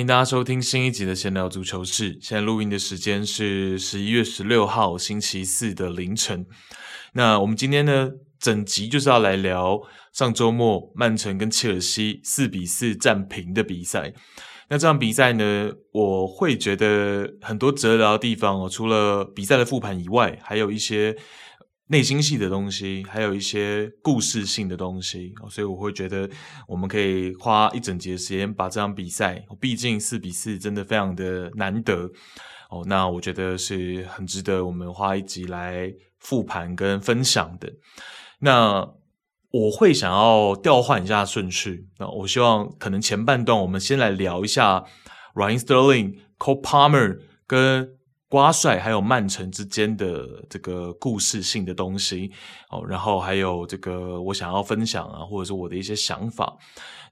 欢迎大家收听新一集的闲聊足球室。现在录音的时间是十一月十六号星期四的凌晨。那我们今天呢，整集就是要来聊上周末曼城跟切尔西四比四战平的比赛。那这场比赛呢，我会觉得很多值得聊的地方哦，除了比赛的复盘以外，还有一些。内心戏的东西，还有一些故事性的东西，所以我会觉得我们可以花一整节时间把这场比赛，毕竟四比四真的非常的难得哦，那我觉得是很值得我们花一集来复盘跟分享的。那我会想要调换一下顺序，那我希望可能前半段我们先来聊一下 Raheem Sterling、Cole Palmer 跟。瓜帅还有曼城之间的这个故事性的东西哦，然后还有这个我想要分享啊，或者是我的一些想法。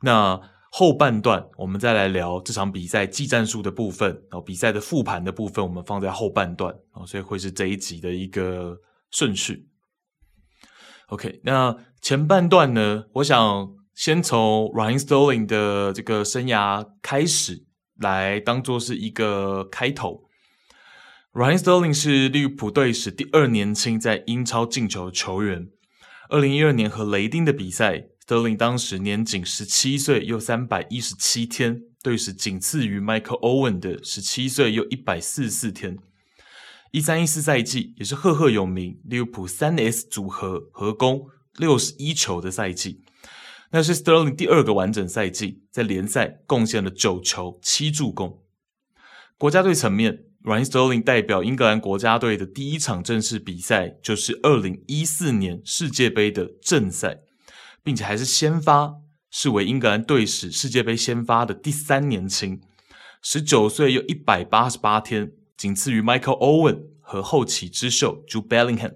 那后半段我们再来聊这场比赛技战术的部分然哦，比赛的复盘的部分我们放在后半段哦，所以会是这一集的一个顺序。OK，那前半段呢，我想先从 Ryan s t o l l i n g 的这个生涯开始来当做是一个开头。Raheem Sterling 是利物浦队史第二年轻在英超进球的球员。二零一二年和雷丁的比赛，Sterling 当时年仅十七岁又三百一十七天，队史仅次于 Michael Owen 的十七岁又一百四十四天。一三一四赛季也是赫赫有名，利物浦三 S 组合合攻六十一球的赛季。那是 Sterling 第二个完整赛季，在联赛贡献了九球七助攻。国家队层面。Ryan Sterling 代表英格兰国家队的第一场正式比赛，就是二零一四年世界杯的正赛，并且还是先发，视为英格兰队史世界杯先发的第三年轻，十九岁又一百八十八天，仅次于 Michael Owen 和后起之秀 Jude Bellingham。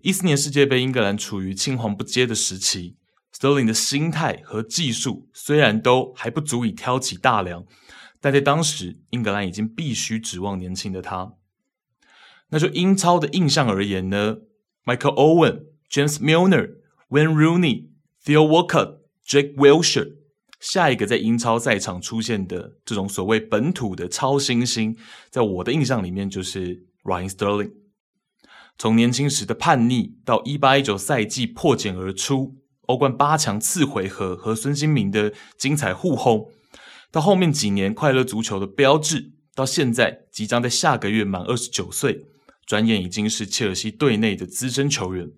一四年世界杯，英格兰处于青黄不接的时期，Sterling 的心态和技术虽然都还不足以挑起大梁。但在当时，英格兰已经必须指望年轻的他。那就英超的印象而言呢，Michael Owen、James Milner、Wayne Rooney、Theo Walker、Jake Wilshere，下一个在英超赛场出现的这种所谓本土的超新星，在我的印象里面就是 Ryan Sterling。从年轻时的叛逆，到一八一九赛季破茧而出，欧冠八强次回合和孙兴民的精彩互轰。到后面几年快乐足球的标志，到现在即将在下个月满二十九岁，转眼已经是切尔西队内的资深球员。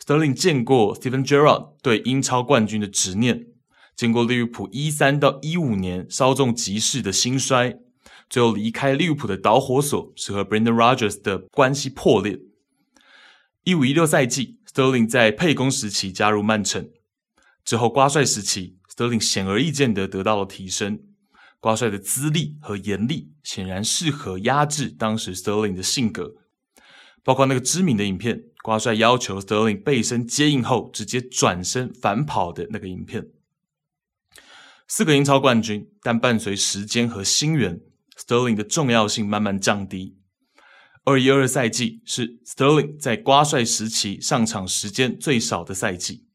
Sterling 见过 Steven Gerrard 对英超冠军的执念，见过利物浦一三到一五年稍纵即逝的兴衰，最后离开利物浦的导火索是和 Brendan r o g e r s 的关系破裂。一五一六赛季，Sterling 在沛公时期加入曼城，之后瓜帅时期。Sterling 显而易见地得到了提升，瓜帅的资历和严厉显然适合压制当时 Sterling 的性格，包括那个知名的影片，瓜帅要求 Sterling 背身接应后直接转身反跑的那个影片。四个英超冠军，但伴随时间和新援，Sterling 的重要性慢慢降低。二一二赛季是 Sterling 在瓜帅时期上场时间最少的赛季。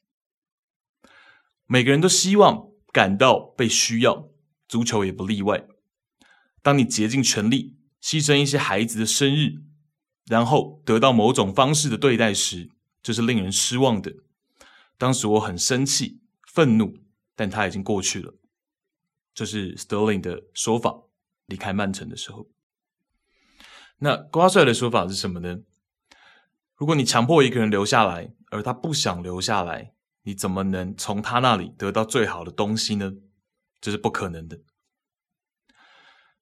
每个人都希望感到被需要，足球也不例外。当你竭尽全力牺牲一些孩子的生日，然后得到某种方式的对待时，这是令人失望的。当时我很生气、愤怒，但他已经过去了。这是 Sterling 的说法。离开曼城的时候，那瓜帅的说法是什么呢？如果你强迫一个人留下来，而他不想留下来。你怎么能从他那里得到最好的东西呢？这是不可能的。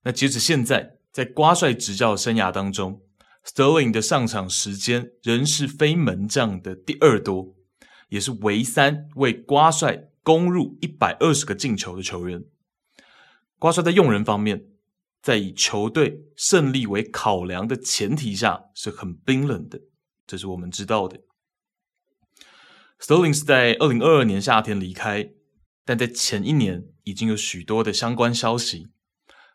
那截止现在，在瓜帅执教生涯当中，Sterling 的上场时间仍是非门将的第二多，也是唯三为瓜帅攻入一百二十个进球的球员。瓜帅在用人方面，在以球队胜利为考量的前提下，是很冰冷的，这是我们知道的。Sterling 是在二零二二年夏天离开，但在前一年已经有许多的相关消息，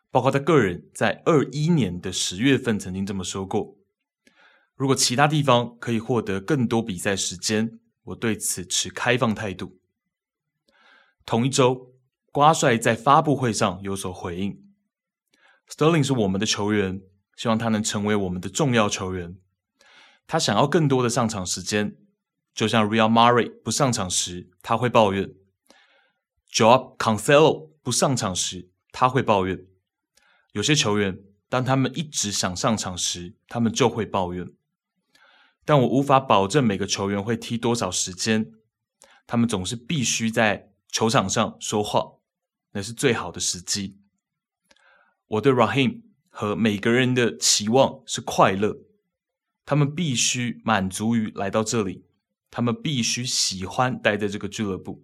包括他个人在二一年的十月份曾经这么说过：“如果其他地方可以获得更多比赛时间，我对此持开放态度。”同一周，瓜帅在发布会上有所回应。Sterling 是我们的球员，希望他能成为我们的重要球员。他想要更多的上场时间，就像 Riyad Mahrez 不上场时他会抱怨；Job Cancelo 不上场时他会抱怨。有些球员当他们一直想上场时，他们就会抱怨。但我无法保证每个球员会踢多少时间，他们总是必须在球场上说话，那是最好的时机。我对 Raheem 和每个人的期望是快乐，他们必须满足于来到这里，他们必须喜欢待在这个俱乐部。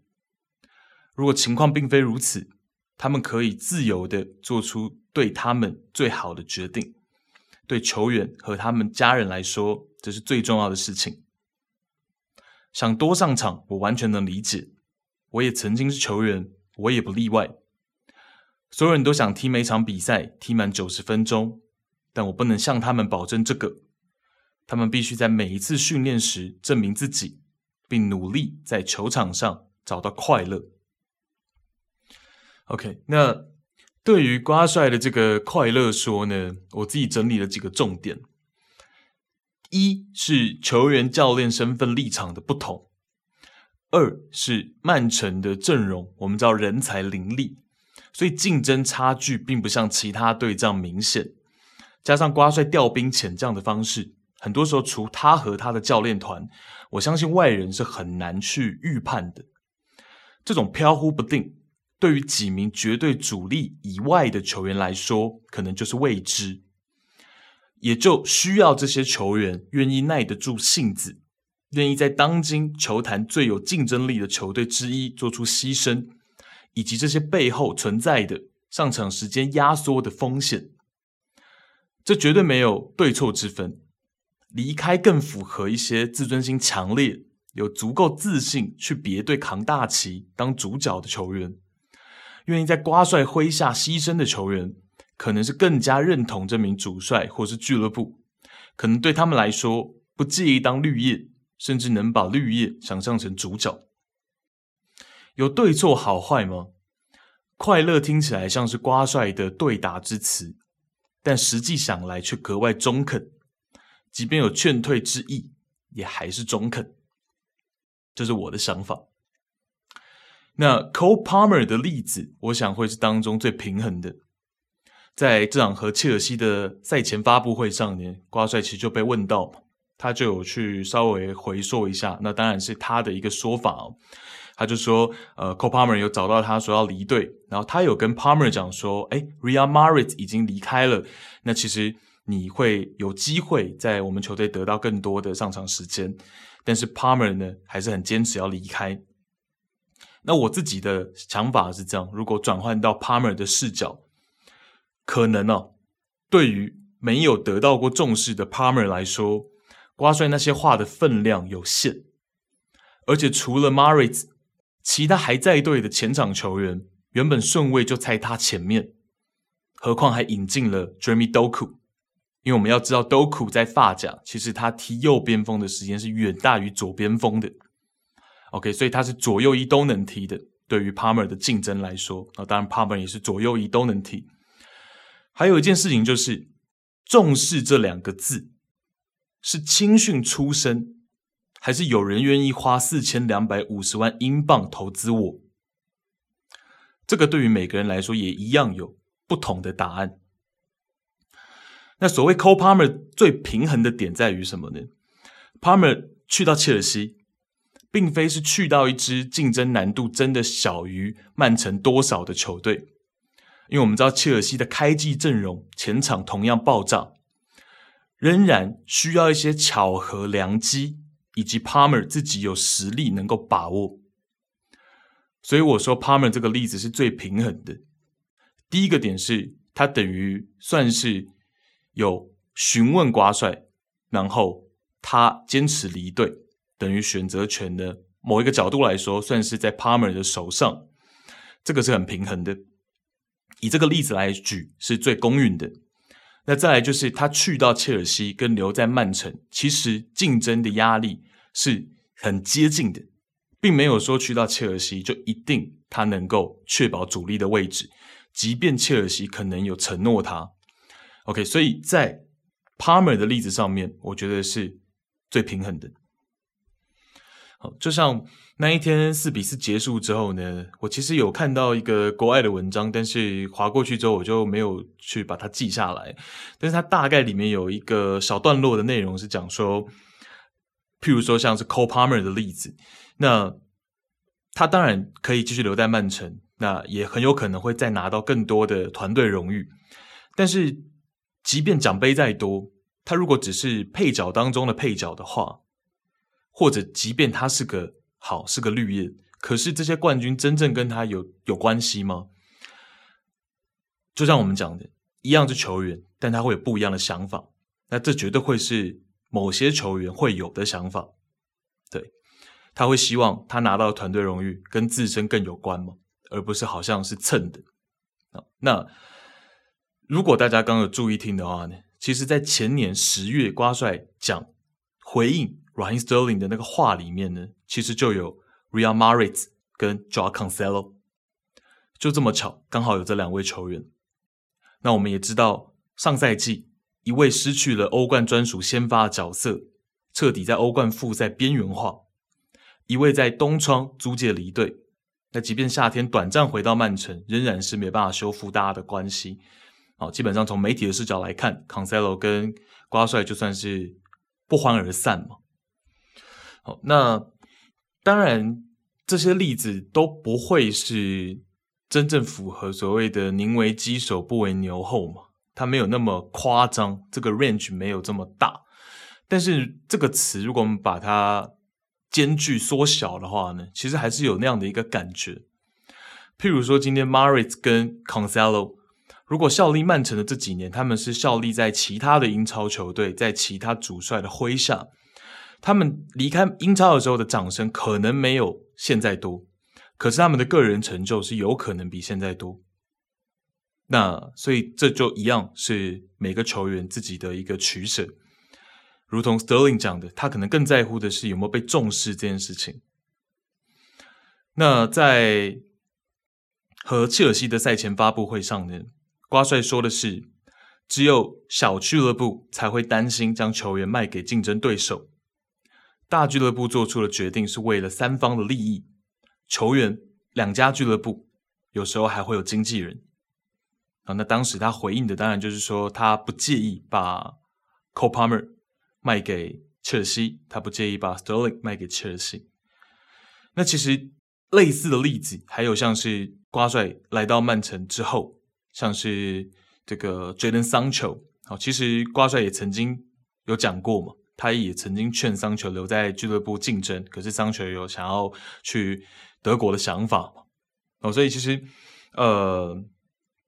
如果情况并非如此，他们可以自由的做出对他们最好的决定。对球员和他们家人来说，这是最重要的事情。想多上场，我完全能理解。我也曾经是球员，我也不例外。所有人都想踢每场比赛踢满九十分钟，但我不能向他们保证这个。他们必须在每一次训练时证明自己，并努力在球场上找到快乐。OK，那对于瓜帅的这个快乐说呢，我自己整理了几个重点。一是球员教练身份立场的不同，二是曼城的阵容，我们知道人才林立，所以竞争差距并不像其他队这样明显。加上瓜帅调兵遣将的方式，很多时候除他和他的教练团，我相信外人是很难去预判的。这种飘忽不定，对于几名绝对主力以外的球员来说，可能就是未知。也就需要这些球员愿意耐得住性子，愿意在当今球坛最有竞争力的球队之一做出牺牲，以及这些背后存在的上场时间压缩的风险。这绝对没有对错之分，离开更符合一些自尊心强烈、有足够自信去别队扛大旗当主角的球员，愿意在瓜帅麾下牺牲的球员。可能是更加认同这名主帅，或是俱乐部，可能对他们来说不介意当绿叶，甚至能把绿叶想象成主角。有对错好坏吗？快乐听起来像是瓜帅的对答之词，但实际想来却格外中肯，即便有劝退之意，也还是中肯。这是我的想法。那 Cole Palmer 的例子，我想会是当中最平衡的。在这场和切尔西的赛前发布会上呢，瓜帅其实就被问到，他就有去稍微回溯一下。那当然是他的一个说法哦，他就说，呃，Cole Palmer 有找到他说要离队，然后他有跟 Palmer 讲说，哎，Riyad Mahrez 已经离开了，那其实你会有机会在我们球队得到更多的上场时间，但是 Palmer 呢还是很坚持要离开。那我自己的想法是这样，如果转换到 Palmer 的视角。可能呢、哦，对于没有得到过重视的 Palmer 来说，瓜帅那些话的分量有限。而且除了 Mahrez，其他还在队的前场球员原本顺位就在他前面，何况还引进了 Jeremy Doku。因为我们要知道都苦在发甲其实他踢右边锋的时间是远大于左边锋的。OK，所以他是左右翼都能踢的。对于 Palmer 的竞争来说，啊，当然 Palmer 也是左右翼都能踢。还有一件事情就是，重视这两个字，是青训出身，还是有人愿意花四千两百五十万英镑投资我？这个对于每个人来说也一样有不同的答案。那所谓 Cole Palmer 最平衡的点在于什么呢？Palmer 去到切尔西，并非是去到一支竞争难度真的小于曼城多少的球队。因为我们知道切尔西的开季阵容前场同样爆炸，仍然需要一些巧合良机，以及 Palmer 自己有实力能够把握。所以我说 Palmer 这个例子是最平衡的。第一个点是，他等于算是有询问瓜帅，然后他坚持离队，等于选择权的某一个角度来说，算是在 Palmer 的手上，这个是很平衡的。以这个例子来举是最公允的。那再来就是他去到切尔西跟留在曼城，其实竞争的压力是很接近的，并没有说去到切尔西就一定他能够确保主力的位置，即便切尔西可能有承诺他。OK，所以在 Palmer 的例子上面，我觉得是最平衡的。好，就像那一天四比四结束之后呢，我其实有看到一个国外的文章，但是划过去之后我就没有去把它记下来。但是它大概里面有一个小段落的内容是讲说，譬如说像是 Cole Palmer 的例子，那他当然可以继续留在曼城，那也很有可能会再拿到更多的团队荣誉。但是，即便奖杯再多，他如果只是配角当中的配角的话，或者即便他是个好是个绿叶，可是这些冠军真正跟他有有关系吗？就像我们讲的，一样是球员，但他会有不一样的想法。那这绝对会是某些球员会有的想法。对，他会希望他拿到团队荣誉跟自身更有关吗，而不是好像是蹭的。那如果大家刚有注意听的话呢，其实，在前年十月，瓜帅讲回应。Ryan Sterling 的那个话里面呢，其实就有 Riyad Mahrez 跟 j o a Cancelo，就这么巧，刚好有这两位球员。那我们也知道，上赛季一位失去了欧冠专属先发的角色，彻底在欧冠复赛边缘化；一位在东窗租借离队，那即便夏天短暂回到曼城，仍然是没办法修复大家的关系。好，基本上从媒体的视角来看，Cancelo 跟瓜帅就算是不欢而散嘛。好，那当然，这些例子都不会是真正符合所谓的“宁为鸡首不为牛后”嘛，它没有那么夸张，这个 range 没有这么大。但是这个词，如果我们把它间距缩小的话呢，其实还是有那样的一个感觉。譬如说，今天 Mahrez 跟 Cancelo 如果效力曼城的这几年，他们是效力在其他的英超球队，在其他主帅的麾下。他们离开英超的时候的掌声可能没有现在多，可是他们的个人成就是有可能比现在多。那所以这就一样是每个球员自己的一个取舍，如同 Sterling 讲的，他可能更在乎的是有没有被重视这件事情。那在和切尔西的赛前发布会上呢，瓜帅说的是，只有小俱乐部才会担心将球员卖给竞争对手。大俱乐部做出的决定是为了三方的利益，球员、两家俱乐部，有时候还会有经纪人。啊，那当时他回应的当然就是说，他不介意把 Cole Palmer 卖给切尔西，他不介意把 Sterling 卖给切尔西。那其实类似的例子还有像是瓜帅来到曼城之后，像是这个 Jaden Sancho，好，其实瓜帅也曾经有讲过嘛。他也曾经劝桑球留在俱乐部竞争，可是桑球有想要去德国的想法嘛？哦，所以其实，呃，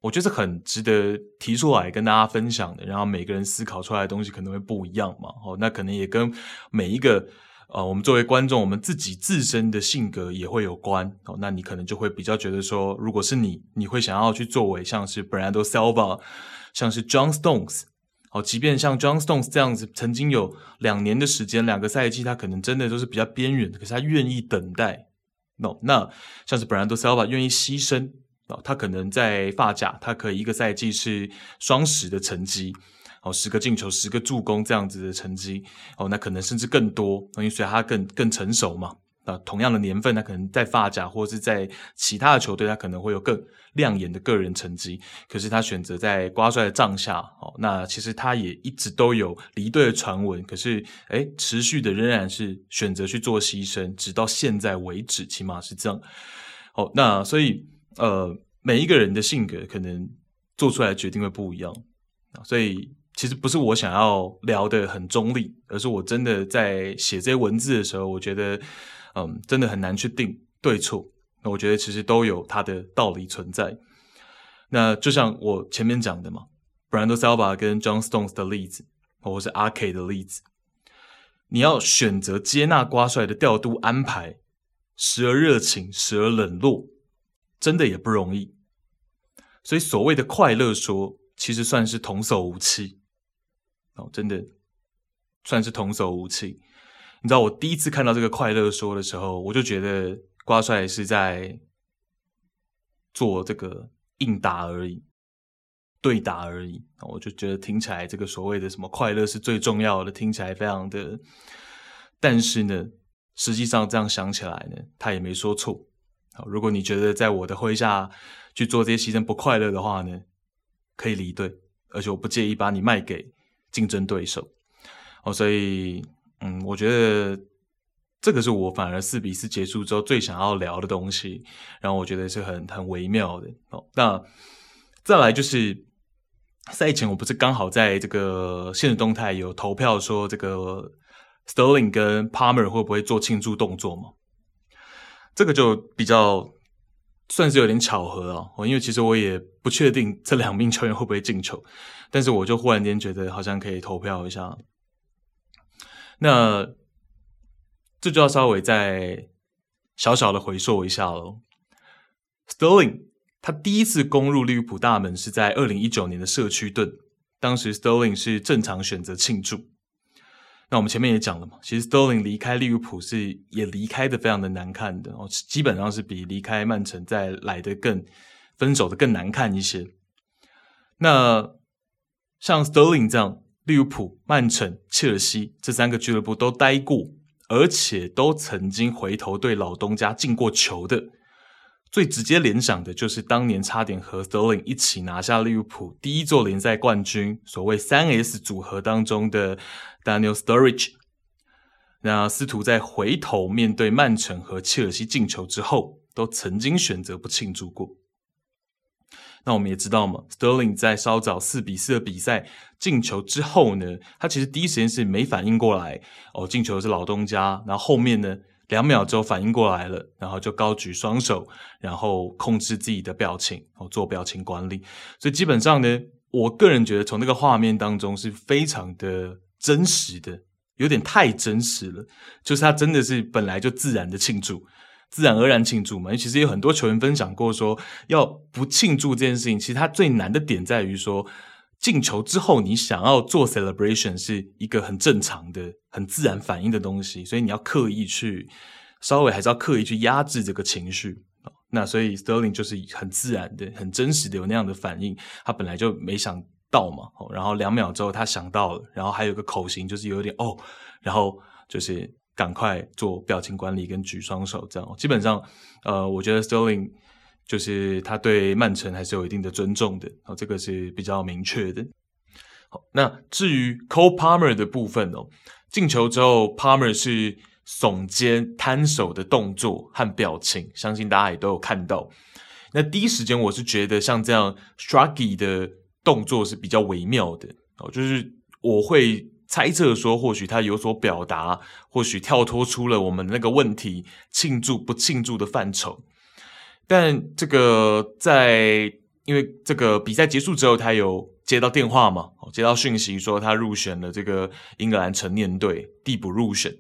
我觉得很值得提出来跟大家分享的。然后每个人思考出来的东西可能会不一样嘛？哦，那可能也跟每一个呃，我们作为观众，我们自己自身的性格也会有关。哦，那你可能就会比较觉得说，如果是你，你会想要去作为像是 Brando Silva，像是 John Stones。好，即便像 John Stones 这样子，曾经有两年的时间，两个赛季，他可能真的都是比较边缘，可是他愿意等待。No，那像是 Brando Silva 愿意牺牲，哦，他可能在发甲，他可以一个赛季是双十的成绩，哦，十个进球，十个助攻这样子的成绩，哦，那可能甚至更多，因为随他更更成熟嘛。那，同样的年份，他可能在法甲或是在其他的球队，他可能会有更亮眼的个人成绩。可是他选择在瓜帅的帐下，哦，那其实他也一直都有离队的传闻。可是，哎，持续的仍然是选择去做牺牲，直到现在为止，起码是这样。哦，那所以，呃，每一个人的性格可能做出来的决定会不一样。所以，其实不是我想要聊得很中立，而是我真的在写这些文字的时候，我觉得。嗯，真的很难去定对错。那我觉得其实都有它的道理存在。那就像我前面讲的嘛，Bernardo Silva 跟 John Stones 的例子，或是阿 K 的例子，你要选择接纳瓜帅的调度安排，时而热情，时而冷落，真的也不容易。所以所谓的快乐说，其实算是童叟无欺。哦，真的算是童叟无欺。你知道我第一次看到这个快乐说的时候，我就觉得瓜帅是在做这个应答而已，对答而已。我就觉得听起来这个所谓的什么快乐是最重要的，听起来非常的。但是呢，实际上这样想起来呢，他也没说错。好，如果你觉得在我的麾下去做这些牺牲不快乐的话呢，可以离队，而且我不介意把你卖给竞争对手。哦，所以，嗯，我觉得。这个是我反而四比四结束之后最想要聊的东西，然后我觉得是很很微妙的哦。那再来就是赛前，我不是刚好在这个现实动态有投票说这个 Sterling 跟 Palmer 会不会做庆祝动作吗？这个就比较算是有点巧合哦，因为其实我也不确定这两名球员会不会进球，但是我就忽然间觉得好像可以投票一下。那。这就要稍微再小小的回溯一下喽。Sterling 他第一次攻入利物浦大门是在二零一九年的社区盾，当时 Sterling 是正常选择庆祝。那我们前面也讲了嘛，其实 Sterling 离开利物浦是也离开的非常的难看的哦，基本上是比离开曼城再来的更分手的更难看一些。那像 Sterling 这样，利物浦、曼城、切尔西这三个俱乐部都待过。而且都曾经回头对老东家进过球的，最直接联想的就是当年差点和 Sterling 一起拿下利物浦第一座联赛冠军，所谓三 S 组合当中的 Daniel Sturridge。那斯图在回头面对曼城和切尔西进球之后，都曾经选择不庆祝过。那我们也知道嘛，Sterling 在稍早四比四的比赛进球之后呢，他其实第一时间是没反应过来哦，进球是老东家。然后后面呢，两秒之后反应过来了，然后就高举双手，然后控制自己的表情然后，做表情管理。所以基本上呢，我个人觉得从那个画面当中是非常的真实的，有点太真实了，就是他真的是本来就自然的庆祝。自然而然庆祝嘛，其实有很多球员分享过说，要不庆祝这件事情，其实他最难的点在于说，进球之后你想要做 celebration 是一个很正常的、很自然反应的东西，所以你要刻意去，稍微还是要刻意去压制这个情绪。那所以 Sterling 就是很自然的、很真实的有那样的反应，他本来就没想到嘛，然后两秒之后他想到了，然后还有个口型就是有点哦，然后就是。赶快做表情管理跟举双手，这样基本上，呃，我觉得 Sterling 就是他对曼城还是有一定的尊重的，哦，这个是比较明确的。好，那至于 Cole Palmer 的部分哦，进球之后，Palmer 是耸肩摊手的动作和表情，相信大家也都有看到。那第一时间我是觉得像这样 Shruggy 的动作是比较微妙的哦，就是我会。猜测说，或许他有所表达，或许跳脱出了我们那个问题庆祝不庆祝的范畴。但这个在因为这个比赛结束之后，他有接到电话嘛？接到讯息说他入选了这个英格兰成年队，递补入选。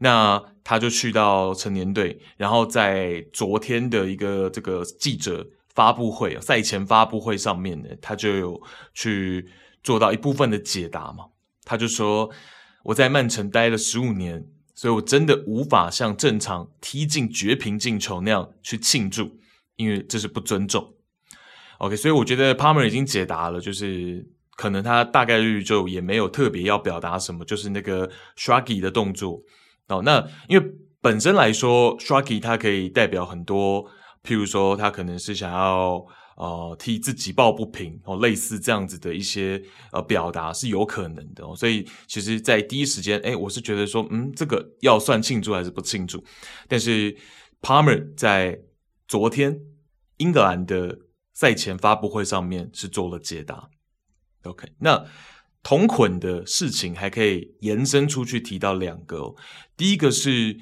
那他就去到成年队，然后在昨天的一个这个记者发布会、赛前发布会上面呢，他就有去做到一部分的解答嘛。他就说：“我在曼城待了十五年，所以我真的无法像正常踢进绝平进球那样去庆祝，因为这是不尊重。” OK，所以我觉得 Palmer 已经解答了，就是可能他大概率就也没有特别要表达什么，就是那个 Shruggy 的动作。哦，那因为本身来说，Shruggy 它可以代表很多，譬如说他可能是想要。呃，替自己抱不平哦，类似这样子的一些呃表达是有可能的哦，所以其实，在第一时间，诶，我是觉得说，嗯，这个要算庆祝还是不庆祝？但是 Palmer 在昨天英格兰的赛前发布会上面是做了解答。OK，那同捆的事情还可以延伸出去提到两个哦，第一个是。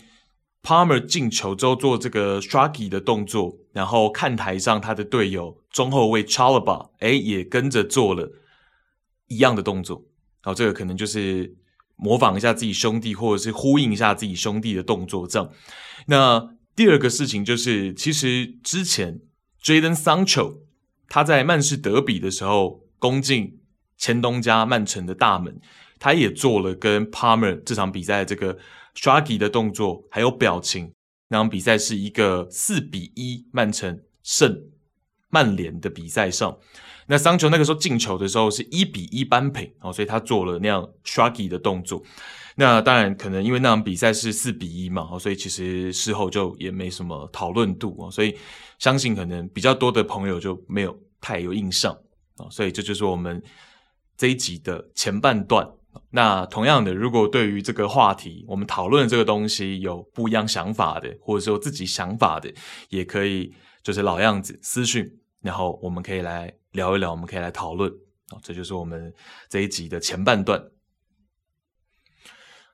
Palmer 进球之后做这个 Shruggy 的动作，然后看台上他的队友中后卫 Chalobah 诶也跟着做了一样的动作，然后这个可能就是模仿一下自己兄弟，或者是呼应一下自己兄弟的动作这样。那第二个事情就是，其实之前 Jaden Sancho 他在曼市德比的时候攻进前东家曼城的大门，他也做了跟 Palmer 这场比赛这个。Shruggy 的动作还有表情，那场比赛是一个四比一曼城胜曼联的比赛上。那桑乔那个时候进球的时候是一比一扳平哦，所以他做了那样 shruggy 的动作。那当然可能因为那场比赛是四比一嘛，所以其实事后就也没什么讨论度哦，所以相信可能比较多的朋友就没有太有印象啊。所以这就是我们这一集的前半段。那同样的，如果对于这个话题，我们讨论这个东西有不一样想法的，或者说自己想法的，也可以就是老样子私讯，然后我们可以来聊一聊，我们可以来讨论啊。这就是我们这一集的前半段。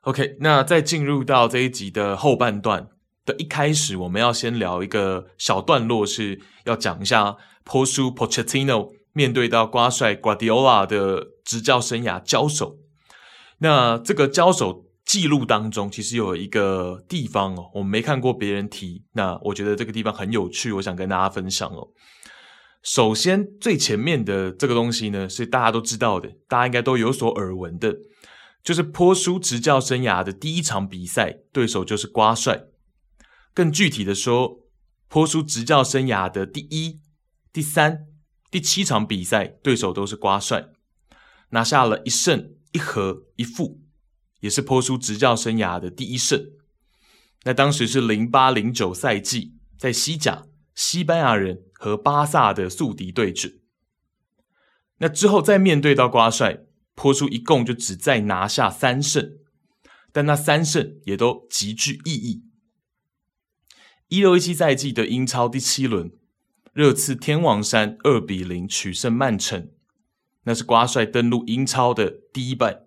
OK，那在进入到这一集的后半段的一开始，我们要先聊一个小段落，是要讲一下波叔 Pochettino 面对到瓜帅 Guardiola 的执教生涯交手。那这个交手记录当中，其实有一个地方哦，我们没看过别人提。那我觉得这个地方很有趣，我想跟大家分享哦。首先，最前面的这个东西呢，是大家都知道的，大家应该都有所耳闻的，就是波叔执教生涯的第一场比赛对手就是瓜帅。更具体的说，波叔执教生涯的第一、第三、第七场比赛对手都是瓜帅，拿下了一胜。一和一负，也是波叔执教生涯的第一胜。那当时是零八零九赛季，在西甲，西班牙人和巴萨的宿敌对峙。那之后再面对到瓜帅，波叔一共就只再拿下三胜，但那三胜也都极具意义。一六一七赛季的英超第七轮，热刺天王山二比零取胜曼城。那是瓜帅登陆英超的第一败。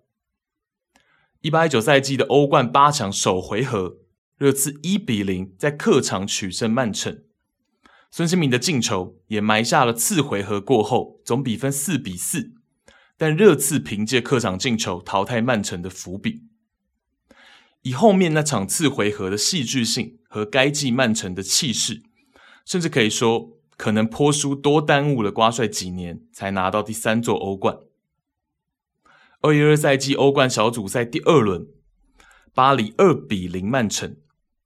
一八一九赛季的欧冠八强首回合，热刺一比零在客场取胜曼城。孙兴民的进球也埋下了次回合过后总比分四比四，但热刺凭借客场进球淘汰曼城的伏笔。以后面那场次回合的戏剧性和该季曼城的气势，甚至可以说。可能波叔多耽误了瓜帅几年，才拿到第三座欧冠。二一二赛季欧冠小组赛第二轮，巴黎二比零曼城，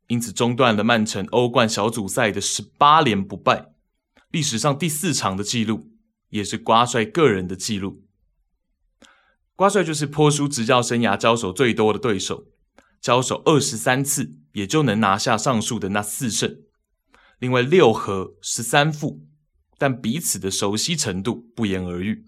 因此中断了曼城欧冠小组赛的十八连不败，历史上第四场的纪录，也是瓜帅个人的纪录。瓜帅就是波叔执教生涯交手最多的对手，交手二十三次，也就能拿下上述的那四胜。另外六和十三负，但彼此的熟悉程度不言而喻。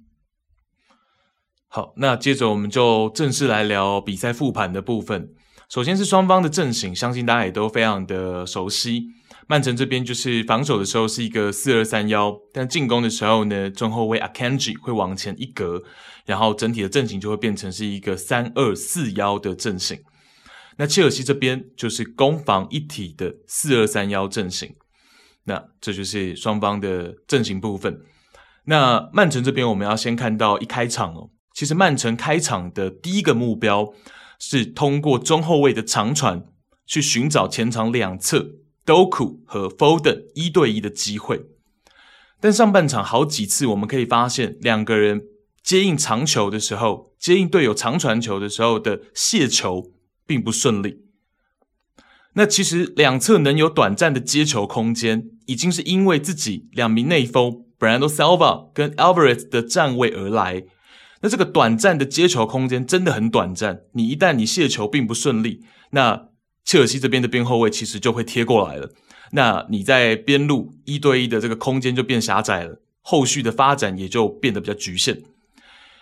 好，那接着我们就正式来聊比赛复盘的部分。首先是双方的阵型，相信大家也都非常的熟悉。曼城这边就是防守的时候是一个四二三幺，但进攻的时候呢，中后卫 Akanji 会往前一格，然后整体的阵型就会变成是一个三二四幺的阵型。那切尔西这边就是攻防一体的四二三幺阵型。那这就是双方的阵型部分。那曼城这边，我们要先看到一开场哦，其实曼城开场的第一个目标是通过中后卫的长传去寻找前场两侧 Doku 和 Foden 一对一的机会。但上半场好几次，我们可以发现两个人接应长球的时候，接应队友长传球的时候的卸球并不顺利。那其实两侧能有短暂的接球空间，已经是因为自己两名内锋 Bernardo Silva 跟 Alvarez 的站位而来。那这个短暂的接球空间真的很短暂，你一旦你卸球并不顺利，那切尔西这边的边后卫其实就会贴过来了。那你在边路一对一的这个空间就变狭窄了，后续的发展也就变得比较局限。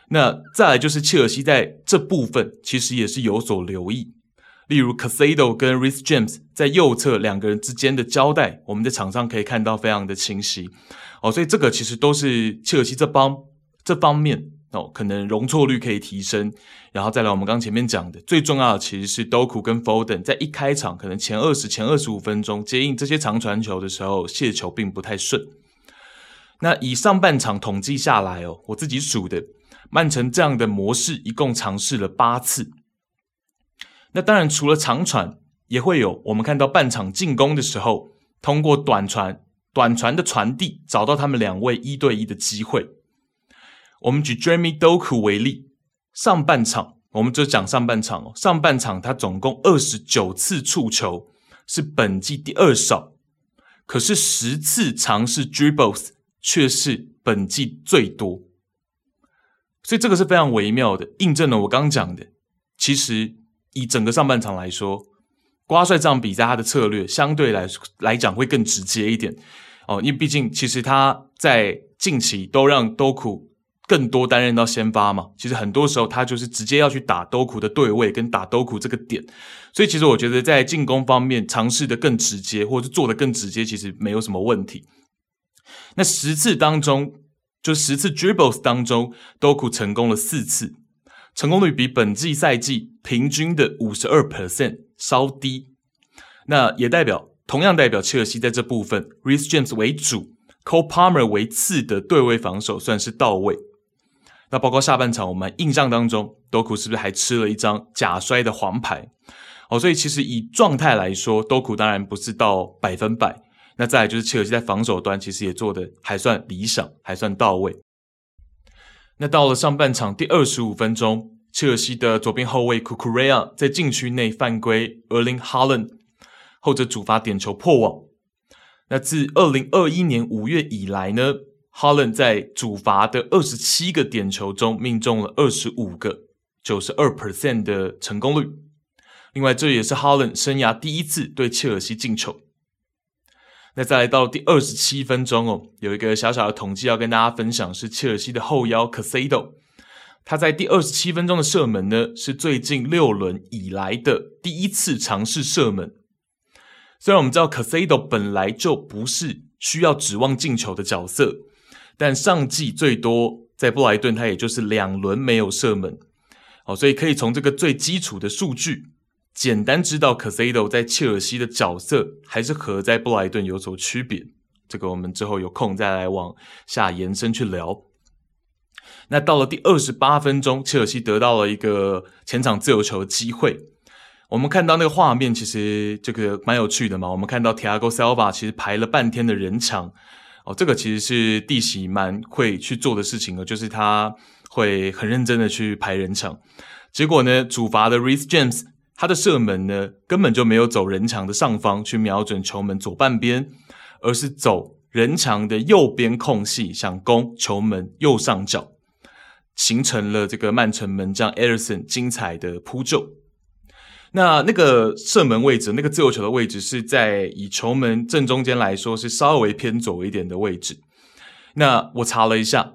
那再来就是切尔西在这部分其实也是有所留意。例如，Caicedo 跟 Reece James 在右侧两个人之间的交代，我们在场上可以看到非常的清晰哦。所以这个其实都是切尔西这帮这方面哦，可能容错率可以提升。然后再来，我们刚前面讲的最重要的其实是 Doku 跟 Foden 在一开场可能前二十、前二十五分钟接应这些长传球的时候，卸球并不太顺。那以上半场统计下来哦，我自己数的，曼城这样的模式一共尝试了八次。那当然，除了长传，也会有我们看到半场进攻的时候，通过短传、短传的传递，找到他们两位一对一的机会。我们举 Jeremy Doku 为例，上半场我们就讲上半场哦，上半场他总共二十九次触球，是本季第二少，可是十次尝试 dribbles 却是本季最多。所以这个是非常微妙的，印证了我刚讲的。其实以整个上半场来说，瓜帅这场比赛他的策略相对来来讲会更直接一点哦，因为毕竟其实他在近期都让多库更多担任到先发嘛。其实很多时候他就是直接要去打兜库的对位跟打兜库这个点，所以其实我觉得在进攻方面尝试的更直接，或者是做的更直接，其实没有什么问题。那十次当中。就十次 dribbles 当中，多库成功了四次，成功率比本季赛季平均的五十二 percent 稍低。那也代表，同样代表切尔西在这部分，Reece James 为主，Cole Palmer 为次的对位防守算是到位。那包括下半场，我们印象当中，多库是不是还吃了一张假摔的黄牌？哦，所以其实以状态来说，多库当然不是到百分百。那再来就是切尔西在防守端其实也做得还算理想，还算到位。那到了上半场第二十五分钟，切尔西的左边后卫库库雷亚在禁区内犯规，Erling Haaland 后者主罚点球破网。那自二零二一年五月以来呢 Holland 在主罚的二十七个点球中命中了二十五个，九十二 percent 的成功率。另外，这也是 Holland 生涯第一次对切尔西进球。那再来到第二十七分钟哦，有一个小小的统计要跟大家分享，是切尔西的后腰 Caicedo，他在第二十七分钟的射门呢，是最近六轮以来的第一次尝试射门。虽然我们知道 Caicedo 本来就不是需要指望进球的角色，但上季最多在布莱顿他也就是两轮没有射门，哦，所以可以从这个最基础的数据。简单知道 casedo 在切尔西的角色还是和在布莱顿有所区别。这个我们之后有空再来往下延伸去聊。那到了第二十八分钟，切尔西得到了一个前场自由球的机会。我们看到那个画面，其实这个蛮有趣的嘛。我们看到 Thiago Silva 其实排了半天的人墙哦，这个其实是弟媳蛮会去做的事情哦，就是他会很认真的去排人墙。结果呢，主罚的 Reece James。他的射门呢，根本就没有走人墙的上方去瞄准球门左半边，而是走人墙的右边空隙，想攻球门右上角，形成了这个曼城门将 Ederson 精彩的扑救。那那个射门位置，那个自由球的位置是在以球门正中间来说是稍微偏左一点的位置。那我查了一下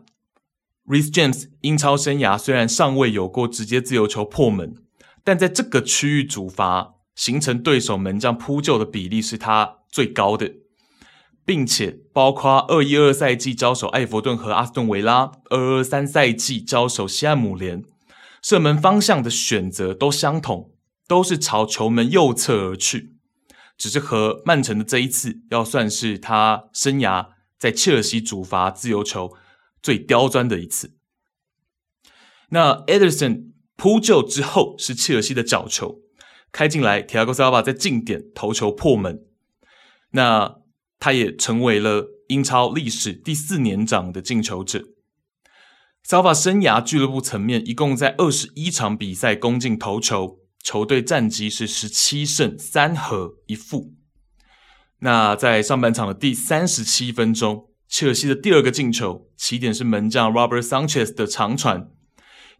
，Reece James 英超生涯虽然尚未有过直接自由球破门。但在这个区域主罚形成对手门将扑救的比例是他最高的，并且包括二一二赛季交手艾弗顿和阿斯顿维拉，二二三赛季交手西汉姆联，射门方向的选择都相同，都是朝球门右侧而去，只是和曼城的这一次要算是他生涯在切尔西主罚自由球最刁钻的一次。那 Ederson。扑救之后是切尔西的角球开进来，Thiago Silva 在近点头球破门，那他也成为了英超历史第四年长的进球者。Silva 生涯俱乐部层面一共在二十一场比赛攻进头球，球队战绩是十七胜三和一负。那在上半场的第三十七分钟，切尔西的第二个进球起点是门将 Robert Sanchez 的长传。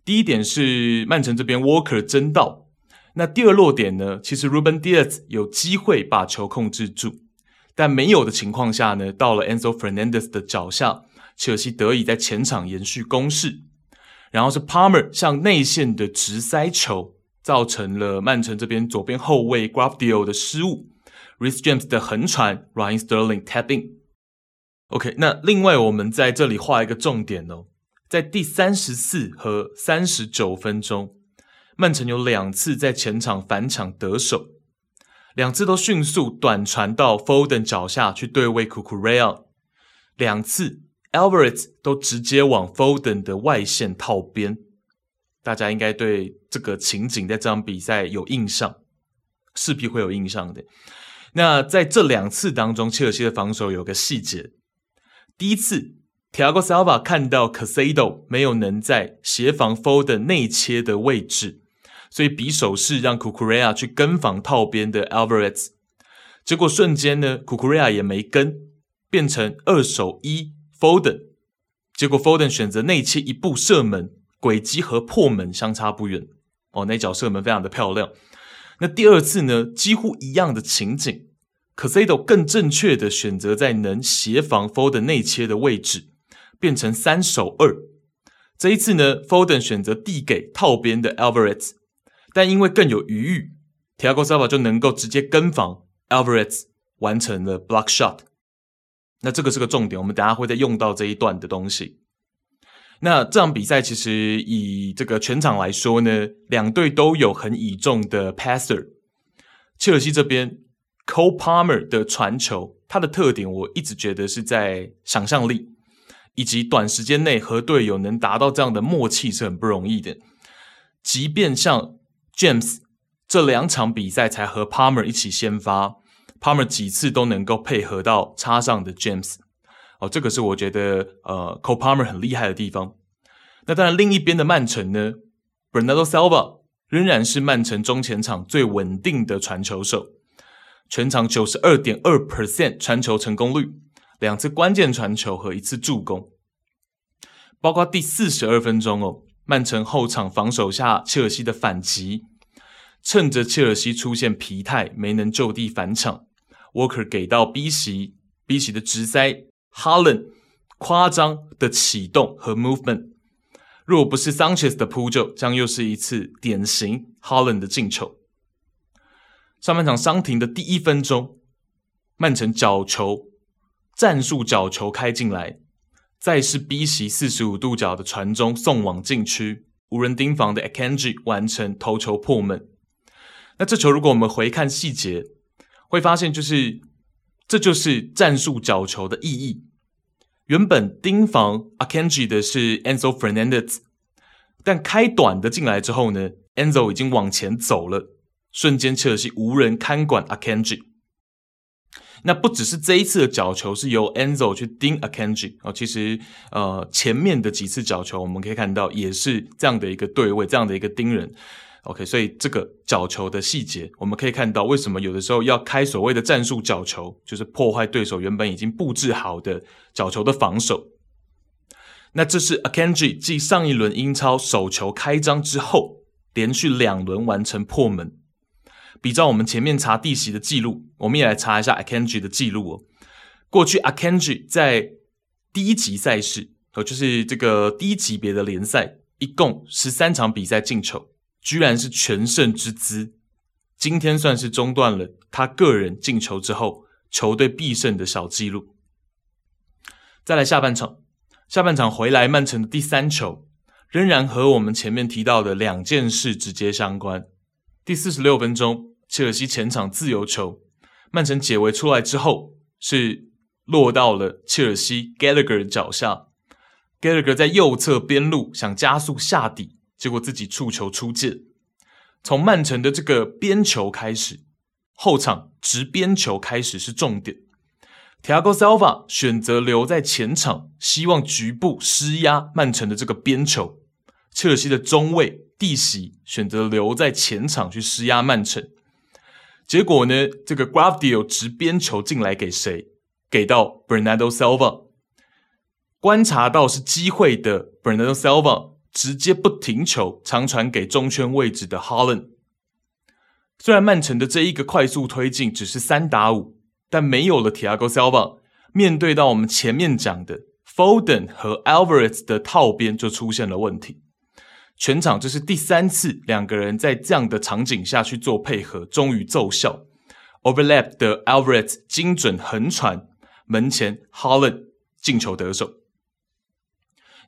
第一点是曼城这边 Walker 争到，那第二落点呢？其实 Ruben Dias 有机会把球控制住，但没有的情况下呢，到了 Enzo Fernandez 的脚下，切尔西得以在前场延续攻势。然后是 Palmer 向内线的直塞球，造成了曼城这边左边后卫 g r a f d i o 的失误，Reece James 的横传，Ryan Sterling tap in。OK，那另外我们在这里画一个重点哦。在第三十四和三十九分钟，曼城有两次在前场反抢得手，两次都迅速短传到 Foden 脚下去对位 Cucurella，两次 Alvarez 都直接往 Foden 的外线套边。大家应该对这个情景在这场比赛有印象，势必会有印象的。那在这两次当中，切尔西的防守有个细节，第一次。Thiago Silva 看到 Casado 没有能在协防 Fold 内切的位置，所以匕首是让 Cucurella 去跟防套边的 Alvarez，结果瞬间呢，Cucurella 也没跟，变成二守一 folden 结果 folden 选择内切一步射门，轨迹和破门相差不远。哦，那脚射门非常的漂亮。那第二次呢，几乎一样的情景，Caicedo 更正确的选择在能协防 Foden 内切的位置，变成三守二。这一次呢，Foden 选择递给套边的 Alvarez，但因为更有余裕，Thiago Silva 就能够直接跟防 Alvarez，完成了 block shot。那这个是个重点，我们等下会再用到这一段的东西。那这场比赛其实以这个全场来说呢，两队都有很倚重的 passer。切尔西这边 Cole Palmer 的传球，它的特点我一直觉得是在想象力，以及短时间内和队友能达到这样的默契是很不容易的。即便像 James 这两场比赛才和 Palmer 一起先发，Palmer 几次都能够配合到插上的 James。哦，这个是我觉得呃，Cole Palmer 很厉害的地方。那当然，另一边的曼城呢，Bernardo Silva 仍然是曼城中前场最稳定的传球手，全场九十二点二 percent 传球成功率，两次关键传球和一次助攻。包括第四十二分钟哦，曼城后场防守下切尔西的反击，趁着切尔西出现疲态，没能就地返场，Walker 给到 B 席，B 席的直塞。哈伦夸张的启动和 movement，若不是 Sanchez 的扑救，将又是一次典型哈伦的进球。上半场伤停的第一分钟，曼城角球战术角球开进来，再是 B 席四十五度角的传中送往禁区，无人盯防的 Akanji 完成头球破门。那这球如果我们回看细节，会发现就是。这就是战术角球的意义。原本盯防 Akanji 的是 Enzo Fernandez，但开短的进来之后呢，Enzo 已经往前走了，瞬间切尔西无人看管 Akanji。那不只是这一次的角球是由 Enzo 去盯 Akanji 哦，其实呃前面的几次角球我们可以看到也是这样的一个对位，这样的一个盯人。OK，所以这个角球的细节，我们可以看到为什么有的时候要开所谓的战术角球，就是破坏对手原本已经布置好的角球的防守。那这是 Akanji 继上一轮英超首球开张之后，连续两轮完成破门。比照我们前面查地席的记录，我们也来查一下 Akanji 的记录哦。过去 Akanji 在第一级赛事，哦，就是这个低级别的联赛，一共十三场比赛进球。居然是全胜之姿，今天算是中断了他个人进球之后球队必胜的小纪录。再来下半场，下半场回来曼城的第三球，仍然和我们前面提到的两件事直接相关。第四十六分钟，切尔西前场自由球，曼城解围出来之后，是落到了切尔西 Gallagher 脚下，Gallagher 在右侧边路想加速下底。结果自己触球出界，从曼城的这个边球开始，后场直边球开始是重点。Thiago Silva 选择留在前场，希望局部施压曼城的这个边球。切尔西的中卫蒂席选择留在前场去施压曼城。结果呢，这个 Gvardiol 直边球进来给谁？给到 Bernardo Silva。观察到是机会的 Bernardo Silva。直接不停球，长传给中圈位置的哈伦。虽然曼城的这一个快速推进只是三打五，但没有了 Thiago Silva，面对到我们前面讲的 Foden 和 Alvarez 的套边就出现了问题。全场这是第三次两个人在这样的场景下去做配合，终于奏效。Overlap 的 Alvarez 精准横传，门前哈伦进球得手。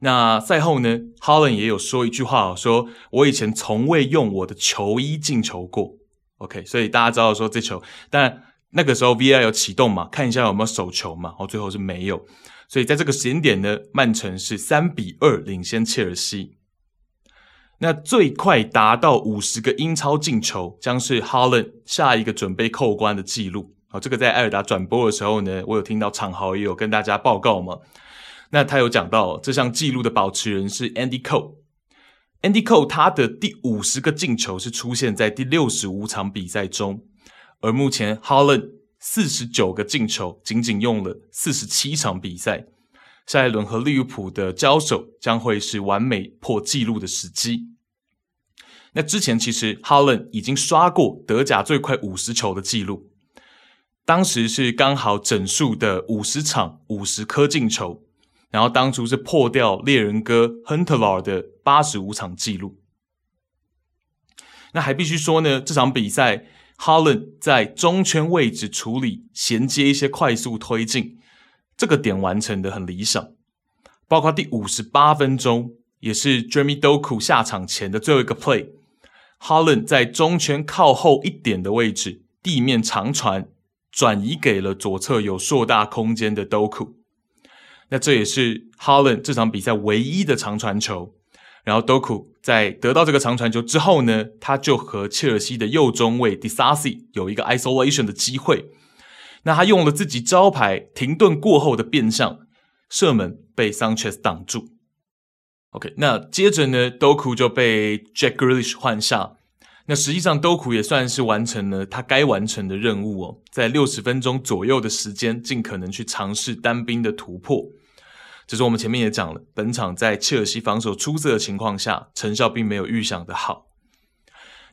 那赛后呢，哈伦也有说一句话，说我以前从未用我的球衣进球过。OK，所以大家知道说这球，但那个时候 VAR 有启动嘛，看一下有没有手球嘛，哦，最后是没有。所以在这个时间点呢，曼城是三比二领先切尔西。那最快达到五十个英超进球，将是哈伦下一个准备扣关的记录。好，这个在艾尔达转播的时候呢，我有听到场豪也有跟大家报告嘛。那他有讲到，这项纪录的保持人是 Andy Cole。Andy Cole 他的第五十个进球是出现在第六十五场比赛中，而目前 Holland 四十九个进球，仅仅用了四十七场比赛，下一轮和利物浦的交手将会是完美破纪录的时机。那之前其实哈伦已经刷过德甲最快五十球的纪录，当时是刚好整数的五十场五十颗进球，然后当初是破掉猎人哥亨特劳的八十五场纪录。那还必须说呢，这场比赛哈伦在中圈位置处理衔接一些快速推进，这个点完成的很理想，包括第五十八分钟，也是 Jeremy Doku 下场前的最后一个 play。哈伦在中圈靠后一点的位置，地面长传转移给了左侧有硕大空间的 Doku。那这也是哈伦这场比赛唯一的长传球。然后 Doku 在得到这个长传球之后呢，他就和切尔西的右中卫 Disasi 有一个 isolation 的机会。那他用了自己招牌停顿过后的变向射门，被 Sanchez 挡住。OK，那接着呢，Doku 就被 Jack Grealish 换下。那实际上，Doku 也算是完成了他该完成的任务哦，在六十分钟左右的时间，尽可能去尝试单兵的突破。只是我们前面也讲了，本场在切尔西防守出色的情况下，成效并没有预想的好。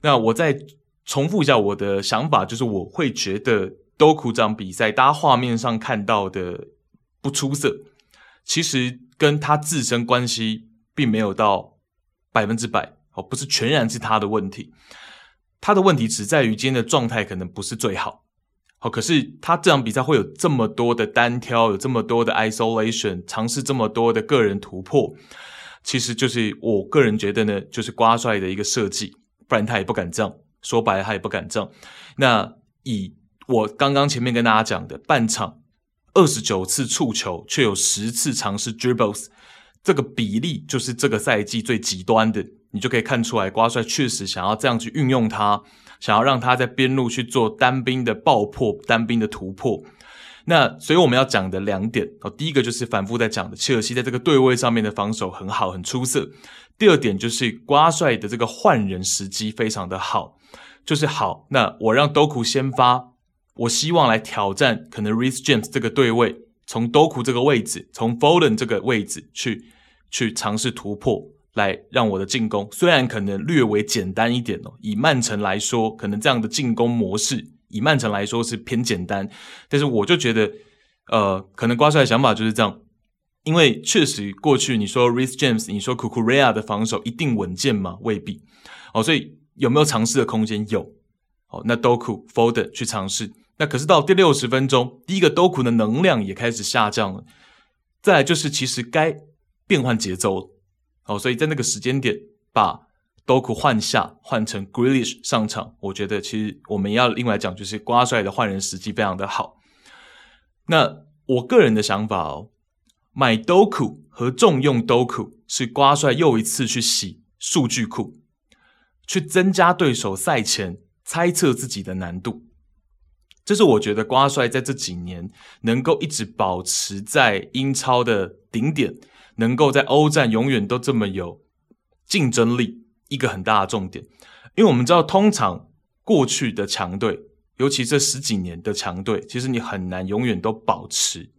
那我再重复一下我的想法，就是我会觉得多库这场比赛，大家画面上看到的不出色，其实跟他自身关系。并没有到百分之百哦，不是全然是他的问题，他的问题只在于今天的状态可能不是最好。好，可是他这场比赛会有这么多的单挑，有这么多的 isolation，尝试这么多的个人突破，其实就是我个人觉得呢，就是瓜帅的一个设计，不然他也不敢这样。说白了，他也不敢这样。那以我刚刚前面跟大家讲的，半场二十九次触球，却有十次尝试 dribbles。这个比例就是这个赛季最极端的，你就可以看出来，瓜帅确实想要这样去运用他，想要让他在边路去做单兵的爆破、单兵的突破。那所以我们要讲的两点哦，第一个就是反复在讲的，切尔西在这个对位上面的防守很好、很出色。第二点就是瓜帅的这个换人时机非常的好，就是好。那我让 Doku 先发，我希望来挑战可能 Reece James 这个对位。从 Doku 这个位置，从 Foden 这个位置去去尝试突破，来让我的进攻虽然可能略微简单一点哦。以曼城来说，可能这样的进攻模式，以曼城来说是偏简单。但是我就觉得，呃，可能瓜帅的想法就是这样，因为确实过去你说 Reece James，你说 Kukurea 的防守一定稳健吗？未必。哦，所以有没有尝试的空间？有。哦，那 Doku、Foden 去尝试。那可是到第六十分钟，第一个 Doku 的能量也开始下降了。再来就是，其实该变换节奏了。哦，所以在那个时间点把 Doku 换下，换成 Grealish 上场，我觉得其实我们要另外讲，就是瓜帅的换人时机非常的好。那我个人的想法哦，买 Doku 和重用 Doku 是瓜帅又一次去洗数据库，去增加对手赛前猜测自己的难度。这是我觉得瓜帅在这几年能够一直保持在英超的顶点，能够在欧战永远都这么有竞争力，一个很大的重点。因为我们知道，通常过去的强队，尤其这十几年的强队，其实你很难永远都保持，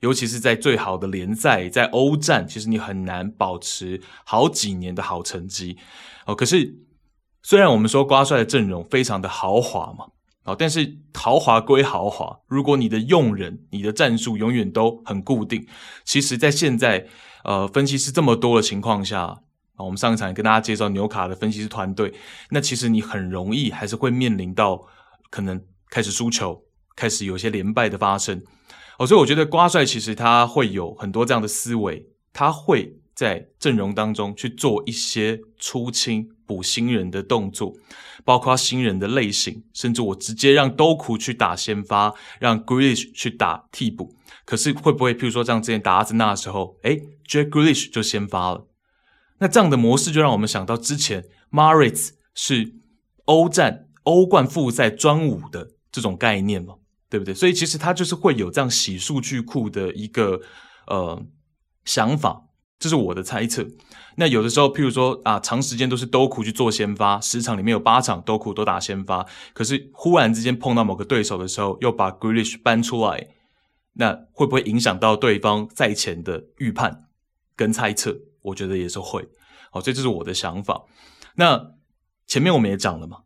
尤其是在最好的联赛，在欧战，其实你很难保持好几年的好成绩。哦，可是虽然我们说瓜帅的阵容非常的豪华嘛。好，但是豪华归豪华，如果你的用人、你的战术永远都很固定，其实，在现在呃分析师这么多的情况下，啊，我们上一场跟大家介绍纽卡的分析师团队，那其实你很容易还是会面临到可能开始输球，开始有些连败的发生。哦，所以我觉得瓜帅其实他会有很多这样的思维，他会在阵容当中去做一些出清。补新人的动作，包括新人的类型，甚至我直接让 Doku 去打先发，让 Grealish 去打替补。可是会不会，譬如说像之前打阿森纳的时候，诶 Jack Grealish 就先发了？那这样的模式就让我们想到之前 Mahrez 是欧战欧冠复赛专武的这种概念嘛，对不对？所以其实他就是会有这样洗数据库的一个呃想法。这是我的猜测。那有的时候，譬如说啊，长时间都是 Doku 去做先发，十场里面有八场 Doku 都打先发，可是忽然之间碰到某个对手的时候，又把 Grealish 搬出来，那会不会影响到对方赛前的预判跟猜测？我觉得也是会。好，这就是我的想法。那前面我们也讲了嘛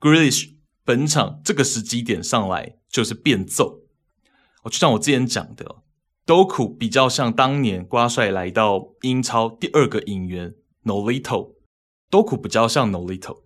，Grealish 本场这个时机点上来就是变奏。哦，就像我之前讲的，Doku 比较像当年瓜帅来到英超第二个引援 Nolito，Doku 比较像 Nolito。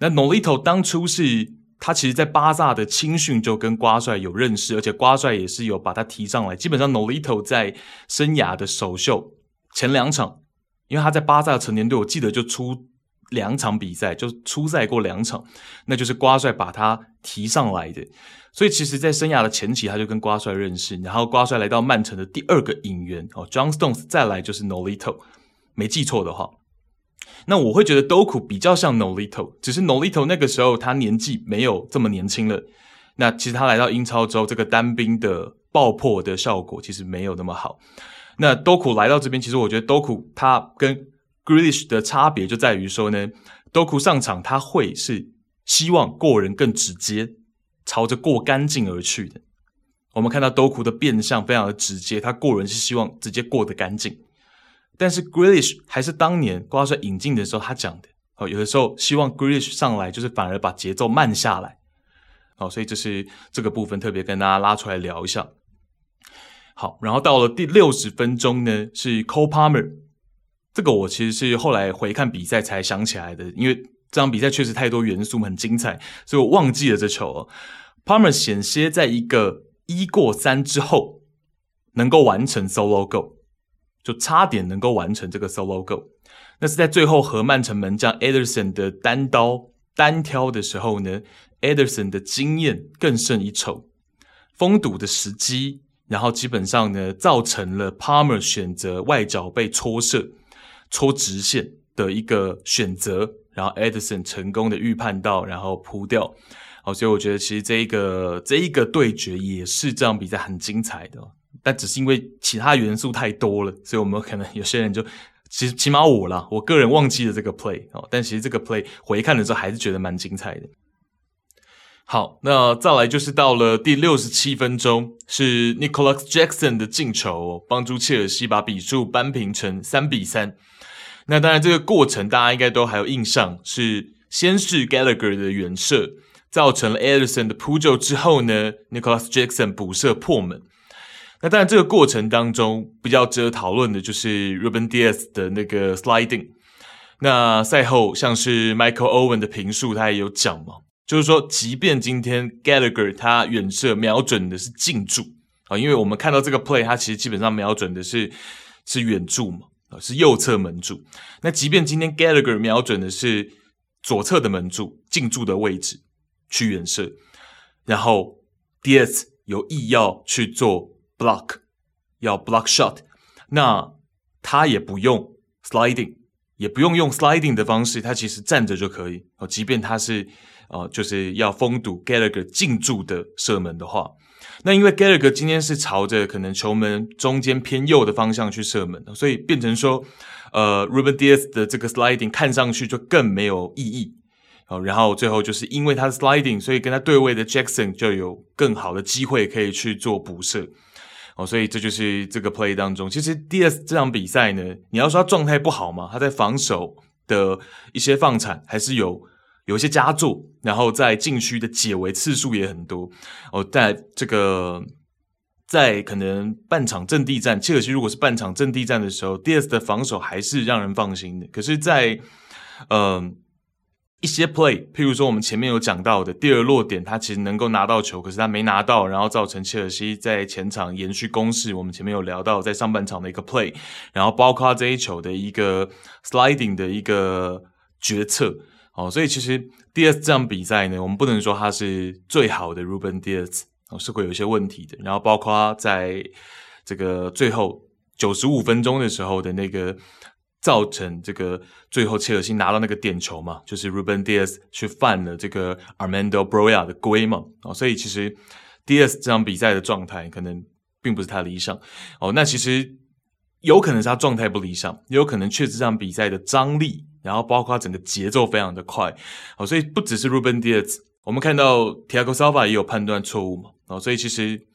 那 Nolito 当初是他其实，在巴萨的青训就跟瓜帅有认识，而且瓜帅也是有把他提上来。基本上 Nolito 在生涯的首秀前两场，因为他在巴萨的成年队，我记得就出两场比赛，就出赛过两场，那就是瓜帅把他提上来的。所以其实，在生涯的前期，他就跟瓜帅认识。然后瓜帅来到曼城的第二个引援哦，John Stones 再来就是 Nolito，没记错的话。那我会觉得 Doku 比较像 Nolito，只是 Nolito 那个时候他年纪没有这么年轻了。那其实他来到英超之后，这个单兵的爆破的效果其实没有那么好。那 Doku 来到这边，其实我觉得 Doku 他跟 Grealish 的差别就在于说呢，Doku 上场他会是希望过人更直接，朝着过干净而去的。我们看到 Doku 的变相非常的直接，他过人是希望直接过得干净。但是 Grealish 还是当年瓜帅引进的时候他讲的，哦，有的时候希望 Grealish 上来就是反而把节奏慢下来，好，所以这是这个部分特别跟大家拉出来聊一下。好，然后到了第六十分钟呢，是 Cole Palmer，这个我其实是后来回看比赛才想起来的，因为这场比赛确实太多元素很精彩，所以我忘记了这球哦。Palmer 险些在一个一过三之后能够完成 solo goal。就差点能够完成这个 solo g o 那是在最后和曼城门将 Ederson 的单刀单挑的时候呢，Ederson 的经验更胜一筹，封堵的时机，然后基本上呢造成了 Palmer 选择外脚被戳射、戳直线的一个选择，然后 Ederson 成功的预判到，然后扑掉，好，所以我觉得其实这一个这一个对决也是这场比赛很精彩的。但只是因为其他元素太多了，所以我们可能有些人就其实起码我啦，我个人忘记了这个 play 哦。但其实这个 play 回看的时候还是觉得蛮精彩的。好，那再来就是到了第六十七分钟，是 Nicholas Jackson 的进球，帮助切尔西把比数扳平成三比三。那当然这个过程大家应该都还有印象，是先是 Gallagher 的远射造成了 Edison 的扑救之后呢，Nicholas Jackson 补射破门。那当然，这个过程当中比较值得讨论的就是 Ruben Dias 的那个 sliding。那赛后像是 Michael Owen 的评述，他也有讲嘛，就是说，即便今天 Gallagher 他远射瞄准的是近柱啊，因为我们看到这个 play，他其实基本上瞄准的是是远柱嘛，啊，是右侧门柱。那即便今天 Gallagher 瞄准的是左侧的门柱近柱的位置去远射，然后 Dias 有意要去做。Block 要 block shot，那他也不用 sliding，也不用用 sliding 的方式，他其实站着就可以哦。即便他是呃，就是要封堵 Gallagher 进驻的射门的话，那因为 Gallagher 今天是朝着可能球门中间偏右的方向去射门，所以变成说，呃，Ruben Dias 的这个 sliding 看上去就更没有意义哦。然后最后就是因为他的 sliding，所以跟他对位的 Jackson 就有更好的机会可以去做补射。哦，所以这就是这个 play 当中，其实 DS 这场比赛呢，你要说他状态不好嘛，他在防守的一些放铲还是有有一些佳作，然后在禁区的解围次数也很多。哦，在这个在可能半场阵地战，切尔西如果是半场阵地战的时候，DS 的防守还是让人放心的。可是在，嗯。一些 play，譬如说我们前面有讲到的第二落点，他其实能够拿到球，可是他没拿到，然后造成切尔西在前场延续攻势。我们前面有聊到在上半场的一个 play，然后包括这一球的一个 sliding 的一个决策。哦，所以其实 Dias 这场比赛呢，我们不能说他是最好的 Ruben Dias，哦，是会有一些问题的。然后包括在这个最后九十五分钟的时候的那个。造成这个最后切尔西拿到那个点球嘛，就是 Ruben Dias 去犯了这个 Armando Broja 的规嘛，哦，所以其实 Dias 这场比赛的状态可能并不是太理想哦。那其实有可能是他状态不理想，也有可能确实这场比赛的张力，然后包括整个节奏非常的快哦，所以不只是 Ruben Dias，我们看到 Thiago Silva 也有判断错误嘛，哦，所以其实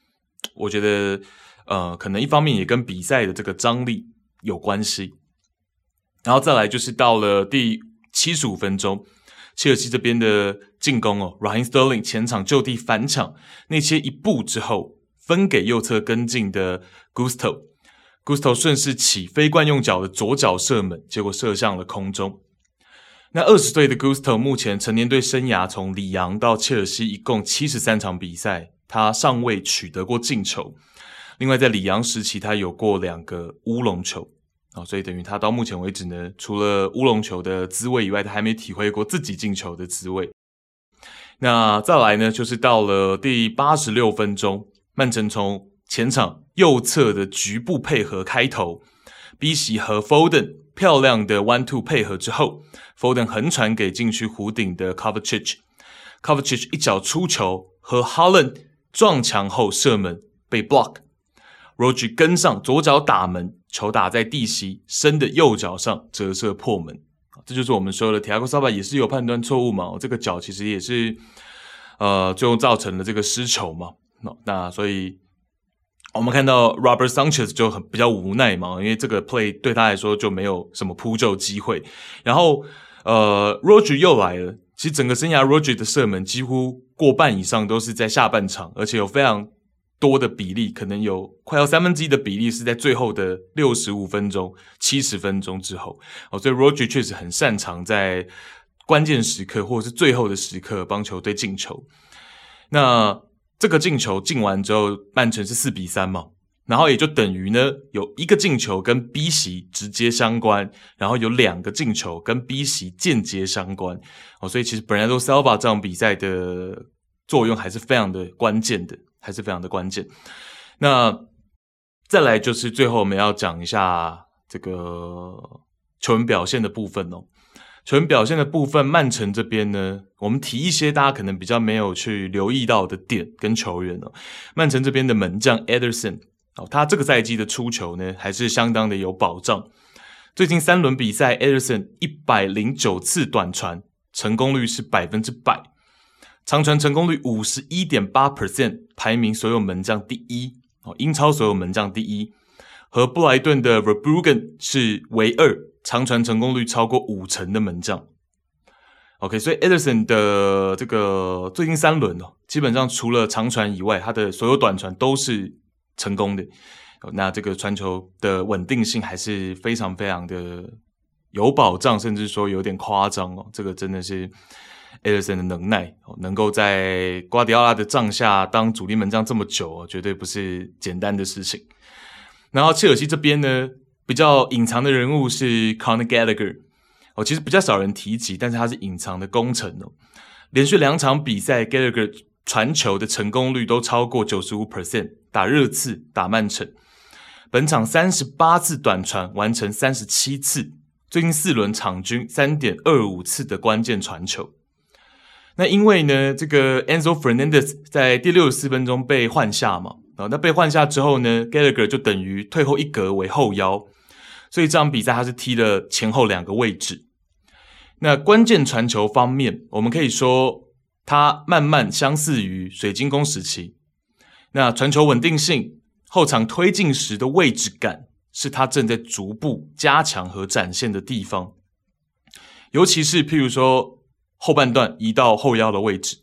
我觉得呃，可能一方面也跟比赛的这个张力有关系。然后再来就是到了第七十五分钟，切尔西这边的进攻哦，Raheem Sterling 前场就地反抢，内切一步之后分给右侧跟进的 Gusto，Gusto 顺势起飞惯用脚的左脚射门，结果射向了空中。那二十岁的 Gusto 目前成年队生涯从里昂到切尔西一共七十三场比赛，他尚未取得过进球。另外在里昂时期，他有过两个乌龙球。哦，所以等于他到目前为止呢，除了乌龙球的滋味以外，他还没体会过自己进球的滋味。那再来呢，就是到了第八十六分钟，曼城从前场右侧的局部配合开头，，B 席和 Foden 漂亮的 one two 配合之后，Foden 横传给禁区弧顶的 Kovacic，Kovacic 一脚出球和 Holland 撞墙后射门被 block，Roger 跟上左脚打门。球打在地席深的右脚上折射破门，这就是我们说的 t i a g o s a b a 也是有判断错误嘛？这个脚其实也是呃，最后造成了这个失球嘛。那那所以我们看到 Robert Sanchez 就很比较无奈嘛，因为这个 play 对他来说就没有什么扑救机会。然后呃，Roger 又来了，其实整个生涯 Roger 的射门几乎过半以上都是在下半场，而且有非常。多的比例可能有快要三分之一的比例是在最后的六十五分钟、七十分钟之后哦，所以 Roger 确实很擅长在关键时刻或者是最后的时刻帮球队进球。那这个进球进完之后，曼城是四比三嘛，然后也就等于呢有一个进球跟 B 席直接相关，然后有两个进球跟 B 席间接相关哦，所以其实 Bernardo Silva 这场比赛的作用还是非常的关键的。还是非常的关键。那再来就是最后我们要讲一下这个球员表现的部分哦。球员表现的部分，曼城这边呢，我们提一些大家可能比较没有去留意到的点跟球员哦。曼城这边的门将 Ederson 哦，他这个赛季的出球呢还是相当的有保障。最近三轮比赛，Ederson 一百零九次短传，成功率是百分之百。长传成功率五十一点八 percent，排名所有门将第一哦，英超所有门将第一，和布莱顿的 Verbruggen 是唯二长传成功率超过五成的门将。OK，所以 Ederson 的这个最近三轮哦，基本上除了长传以外，他的所有短传都是成功的。那这个传球的稳定性还是非常非常的有保障，甚至说有点夸张哦，这个真的是。艾德森的能耐，能够在瓜迪奥拉的帐下当主力门将这么久，绝对不是简单的事情。然后切尔西这边呢，比较隐藏的人物是 Conor Gallagher，哦，其实比较少人提及，但是他是隐藏的功臣哦。连续两场比赛，Gallagher 传球的成功率都超过九十五 percent，打热刺、打曼城。本场三十八次短传完成三十七次，最近四轮场均三点二五次的关键传球。那因为呢，这个 Enzo Fernandez 在第六十四分钟被换下嘛，啊，那被换下之后呢，Gallagher 就等于退后一格为后腰，所以这场比赛他是踢了前后两个位置。那关键传球方面，我们可以说他慢慢相似于水晶宫时期。那传球稳定性、后场推进时的位置感，是他正在逐步加强和展现的地方，尤其是譬如说。后半段移到后腰的位置，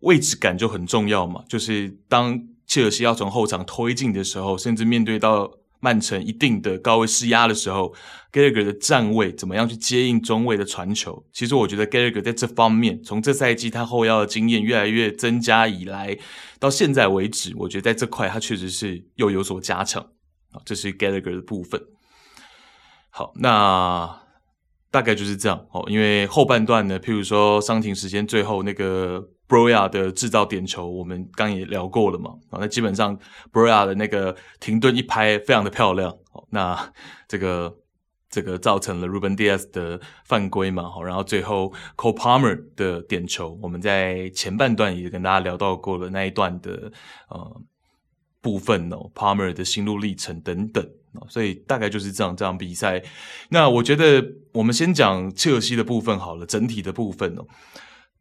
位置感就很重要嘛。就是当切尔西要从后场推进的时候，甚至面对到曼城一定的高位施压的时候，Gallagher 的站位怎么样去接应中卫的传球？其实我觉得 Gallagher 在这方面，从这赛季他后腰的经验越来越增加以来，到现在为止，我觉得在这块他确实是又有所加强啊。这是 Gallagher 的部分。好，那。大概就是这样哦，因为后半段呢，譬如说伤停时间最后那个 Broya 的制造点球，我们刚也聊过了嘛，啊，那基本上 Broya 的那个停顿一拍非常的漂亮，哦，那这个这个造成了 Ruben Dias 的犯规嘛，然后最后 Cole Palmer 的点球，我们在前半段也跟大家聊到过了那一段的呃部分哦，Palmer 的心路历程等等。所以大概就是这样，这样比赛。那我觉得我们先讲切尔西的部分好了，整体的部分哦。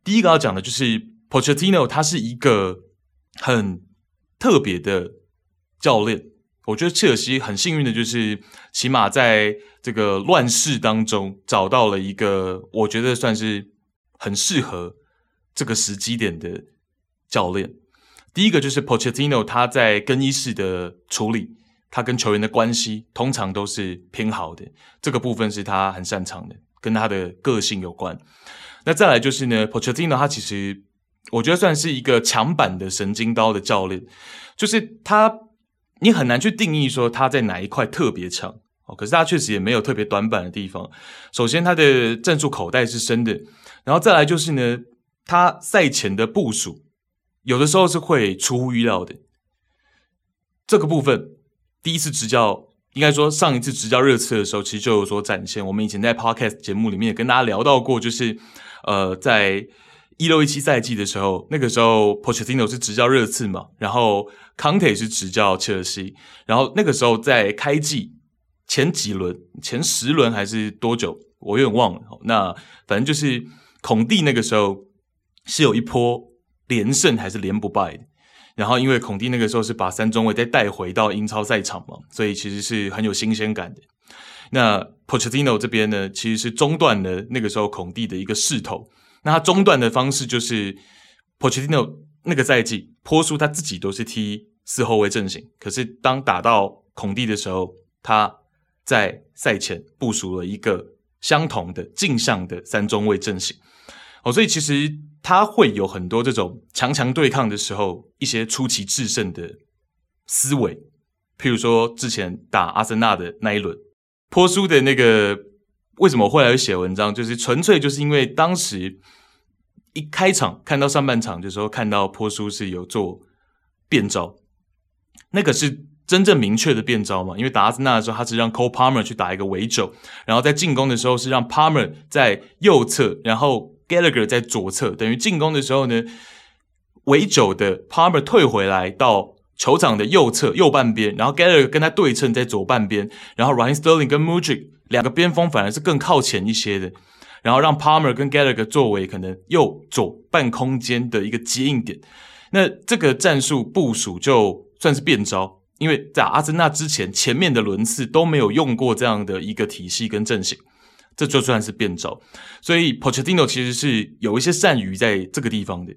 第一个要讲的就是 Pochettino，他是一个很特别的教练。我觉得切尔西很幸运的就是，起码在这个乱世当中找到了一个我觉得算是很适合这个时机点的教练。第一个就是 Pochettino，他在更衣室的处理，他跟球员的关系通常都是偏好的，这个部分是他很擅长的，跟他的个性有关。那再来就是呢，Pochettino 他其实我觉得算是一个强板的神经刀的教练，就是他。你很难去定义说他在哪一块特别强哦，可是他确实也没有特别短板的地方。首先，他的战术口袋是深的，然后再来就是呢，他赛前的部署有的时候是会出乎意料的。这个部分，第一次执教，应该说上一次执教热刺的时候，其实就有所展现。我们以前在 Podcast 节目里面也跟大家聊到过，就是呃，在。一六一七赛季的时候，那个时候 Pochettino 是执教热刺嘛，然后 Conte 是执教切尔西，然后那个时候在开季前几轮、前十轮还是多久，我有点忘了。那反正就是孔蒂那个时候是有一波连胜还是连不败的，然后因为孔蒂那个时候是把三中卫再带回到英超赛场嘛，所以其实是很有新鲜感的。那 Pochettino 这边呢，其实是中断了那个时候孔蒂的一个势头。那他中断的方式就是，Pochettino 那个赛季，波叔他自己都是踢四后卫阵型，可是当打到孔蒂的时候，他在赛前部署了一个相同的镜像的三中卫阵型。哦，所以其实他会有很多这种强强对抗的时候，一些出奇制胜的思维。譬如说之前打阿森纳的那一轮，波叔的那个。为什么会来写文章？就是纯粹就是因为当时一开场看到上半场的时候，看到波叔是有做变招，那个是真正明确的变招嘛？因为打阿森纳的时候，他是让 Cole Palmer 去打一个围肘，然后在进攻的时候是让 Palmer 在右侧，然后 Gallagher 在左侧，等于进攻的时候呢，围肘的 Palmer 退回来到球场的右侧右半边，然后 Gallagher 跟他对称在左半边，然后 Ryan Sterling 跟 Mudryk 两个边锋反而是更靠前一些的，然后让 Palmer 跟 Gallagher 作为可能右左半空间的一个接应点。那这个战术部署就算是变招，因为在阿森纳之前前面的轮次都没有用过这样的一个体系跟阵型，这就算是变招。所以 Pochettino 其实是有一些善于在这个地方的。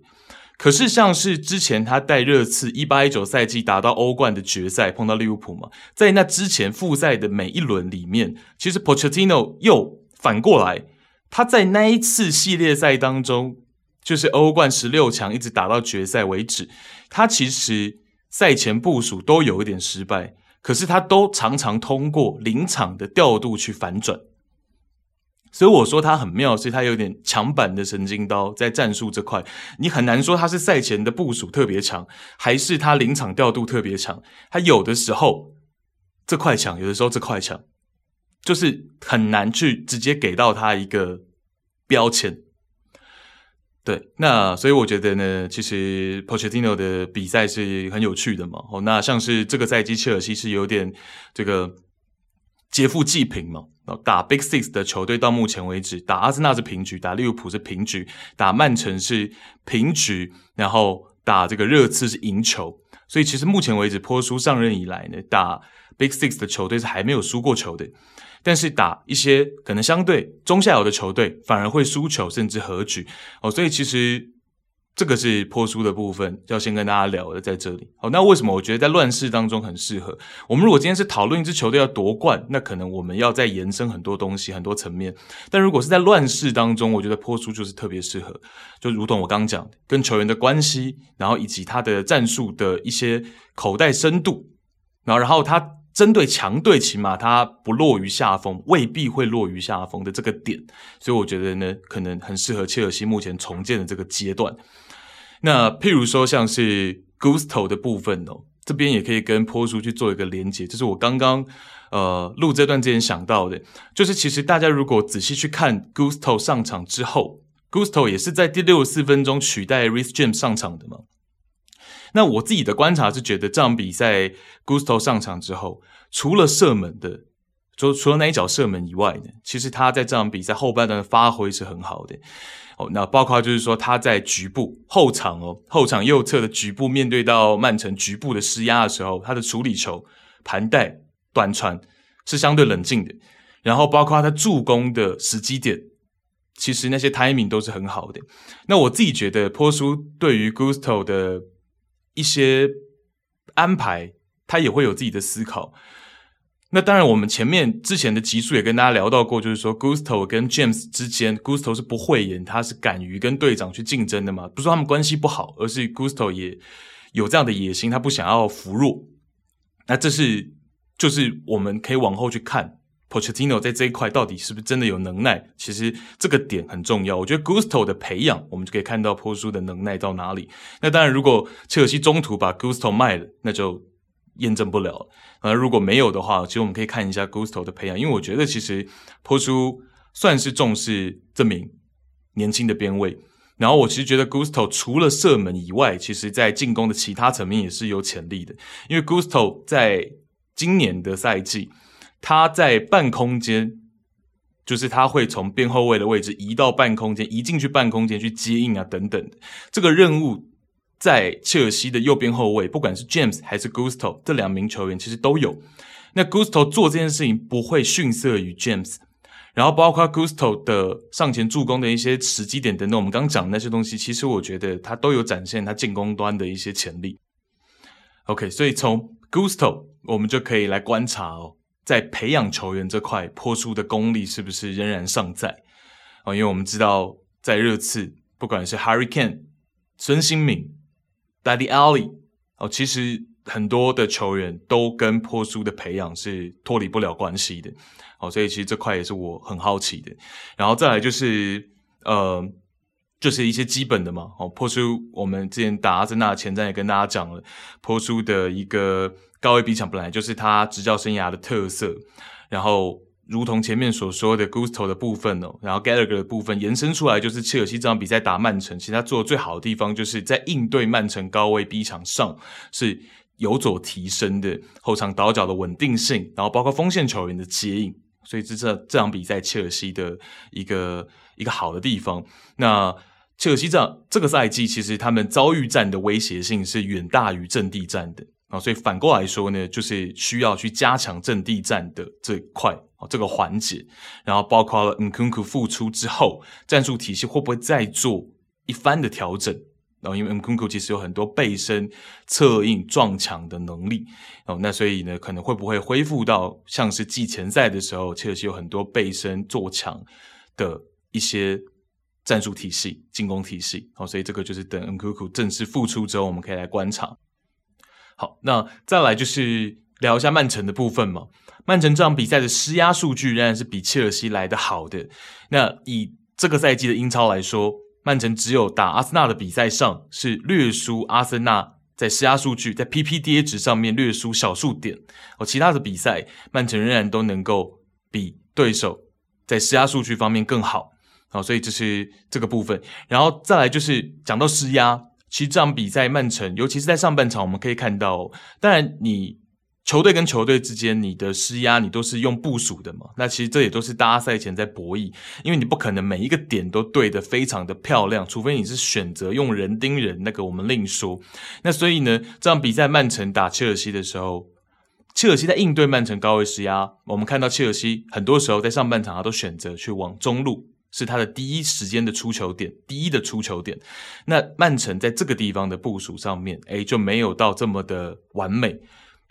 可是，像是之前他带热刺一八一九赛季打到欧冠的决赛，碰到利物浦嘛，在那之前复赛的每一轮里面，其实 Pochettino 又反过来，他在那一次系列赛当中，就是欧冠十六强一直打到决赛为止，他其实赛前部署都有一点失败，可是他都常常通过临场的调度去反转。所以我说他很妙，是他有点强板的神经刀在战术这块，你很难说他是赛前的部署特别强，还是他临场调度特别强。他有的时候这块强，有的时候这块强，就是很难去直接给到他一个标签。对，那所以我觉得呢，其实 Pochettino 的比赛是很有趣的嘛。哦，那像是这个赛季切尔西是有点这个。劫富济贫嘛，打 Big Six 的球队到目前为止，打阿森纳是平局，打利物浦是平局，打曼城是平局，然后打这个热刺是赢球。所以其实目前为止，波叔上任以来呢，打 Big Six 的球队是还没有输过球的。但是打一些可能相对中下游的球队，反而会输球甚至和局哦。所以其实。这个是波叔的部分，要先跟大家聊的，在这里。好，那为什么我觉得在乱世当中很适合？我们如果今天是讨论一支球队要夺冠，那可能我们要再延伸很多东西，很多层面。但如果是在乱世当中，我觉得波叔就是特别适合，就如同我刚讲，跟球员的关系，然后以及他的战术的一些口袋深度，然后然后他针对强队，起码他不落于下风，未必会落于下风的这个点，所以我觉得呢，可能很适合切尔西目前重建的这个阶段。那譬如说像是 Gusto 的部分哦，这边也可以跟坡叔去做一个连结，就是我刚刚呃录这段之前想到的，就是其实大家如果仔细去看 Gusto 上场之后，Gusto 也是在第六十四分钟取代 Reece James 上场的嘛。那我自己的观察是觉得这场比赛 Gusto 上场之后，除了射门的除除了那一脚射门以外呢，其实他在这场比赛后半段的发挥是很好的。哦，那包括就是说他在局部后场哦，后场右侧的局部面对到曼城局部的施压的时候，他的处理球、盘带、短传是相对冷静的。然后包括他助攻的时机点，其实那些 timing 都是很好的。那我自己觉得波叔对于 Gusto 的一些安排，他也会有自己的思考。那当然，我们前面之前的集数也跟大家聊到过，就是说，Gusto 跟 James 之间，Gusto 是不讳言，他是敢于跟队长去竞争的嘛。不是说他们关系不好，而是 Gusto 也有这样的野心，他不想要服弱。那这是就是我们可以往后去看，Pochettino 在这一块到底是不是真的有能耐？其实这个点很重要。我觉得 Gusto 的培养，我们就可以看到波叔的能耐到哪里。那当然，如果切尔西中途把 Gusto 卖了，那就。验证不了，呃如果没有的话，其实我们可以看一下 Gusto 的培养，因为我觉得其实波叔算是重视这名年轻的边卫。然后我其实觉得 Gusto 除了射门以外，其实在进攻的其他层面也是有潜力的。因为 Gusto 在今年的赛季，他在半空间，就是他会从边后卫的位置移到半空间，移进去半空间去接应啊等等这个任务。在切尔西的右边后卫，不管是 James 还是 Gusto 这两名球员，其实都有。那 Gusto 做这件事情不会逊色于 James，然后包括 Gusto 的上前助攻的一些时机点等等，我们刚讲的那些东西，其实我觉得他都有展现他进攻端的一些潜力。OK，所以从 Gusto 我们就可以来观察哦，在培养球员这块，波叔的功力是不是仍然尚在？哦，因为我们知道在热刺，不管是 Harry Kane、孙兴敏。Daddy Ali，哦，其实很多的球员都跟波叔的培养是脱离不了关系的，哦，所以其实这块也是我很好奇的。然后再来就是，呃，就是一些基本的嘛，哦，波叔我们之前打阿森纳前瞻也跟大家讲了，波叔的一个高位逼抢本来就是他执教生涯的特色，然后。如同前面所说的，Gusto 的部分哦，然后 Gallagher 的部分延伸出来，就是切尔西这场比赛打曼城，其实他做的最好的地方，就是在应对曼城高位逼抢上是有所提升的，后场倒脚的稳定性，然后包括锋线球员的接应，所以这这这场比赛切尔西的一个一个好的地方。那切尔西这这个赛季，其实他们遭遇战的威胁性是远大于阵地战的啊，所以反过来说呢，就是需要去加强阵地战的这一块。这个环节，然后包括了 Nkunku 复出之后，战术体系会不会再做一番的调整？然后因为 Nkunku 其实有很多背身、策应、撞墙的能力，哦，那所以呢，可能会不会恢复到像是季前赛的时候，切尔西有很多背身做墙的一些战术体系、进攻体系？哦，所以这个就是等 Nkunku 正式复出之后，我们可以来观察。好，那再来就是聊一下曼城的部分嘛。曼城这场比赛的施压数据仍然是比切尔西来的好的。那以这个赛季的英超来说，曼城只有打阿森纳的比赛上是略输阿森纳，在施压数据在 PPDA 值上面略输小数点。哦，其他的比赛曼城仍然都能够比对手在施压数据方面更好。好，所以这是这个部分。然后再来就是讲到施压，其实这场比赛曼城，尤其是在上半场，我们可以看到，当然你。球队跟球队之间，你的施压你都是用部署的嘛？那其实这也都是大家赛前在博弈，因为你不可能每一个点都对得非常的漂亮，除非你是选择用人盯人，那个我们另说。那所以呢，这场比赛曼城打切尔西的时候，切尔西在应对曼城高位施压，我们看到切尔西很多时候在上半场他都选择去往中路，是他的第一时间的出球点，第一的出球点。那曼城在这个地方的部署上面，诶，就没有到这么的完美。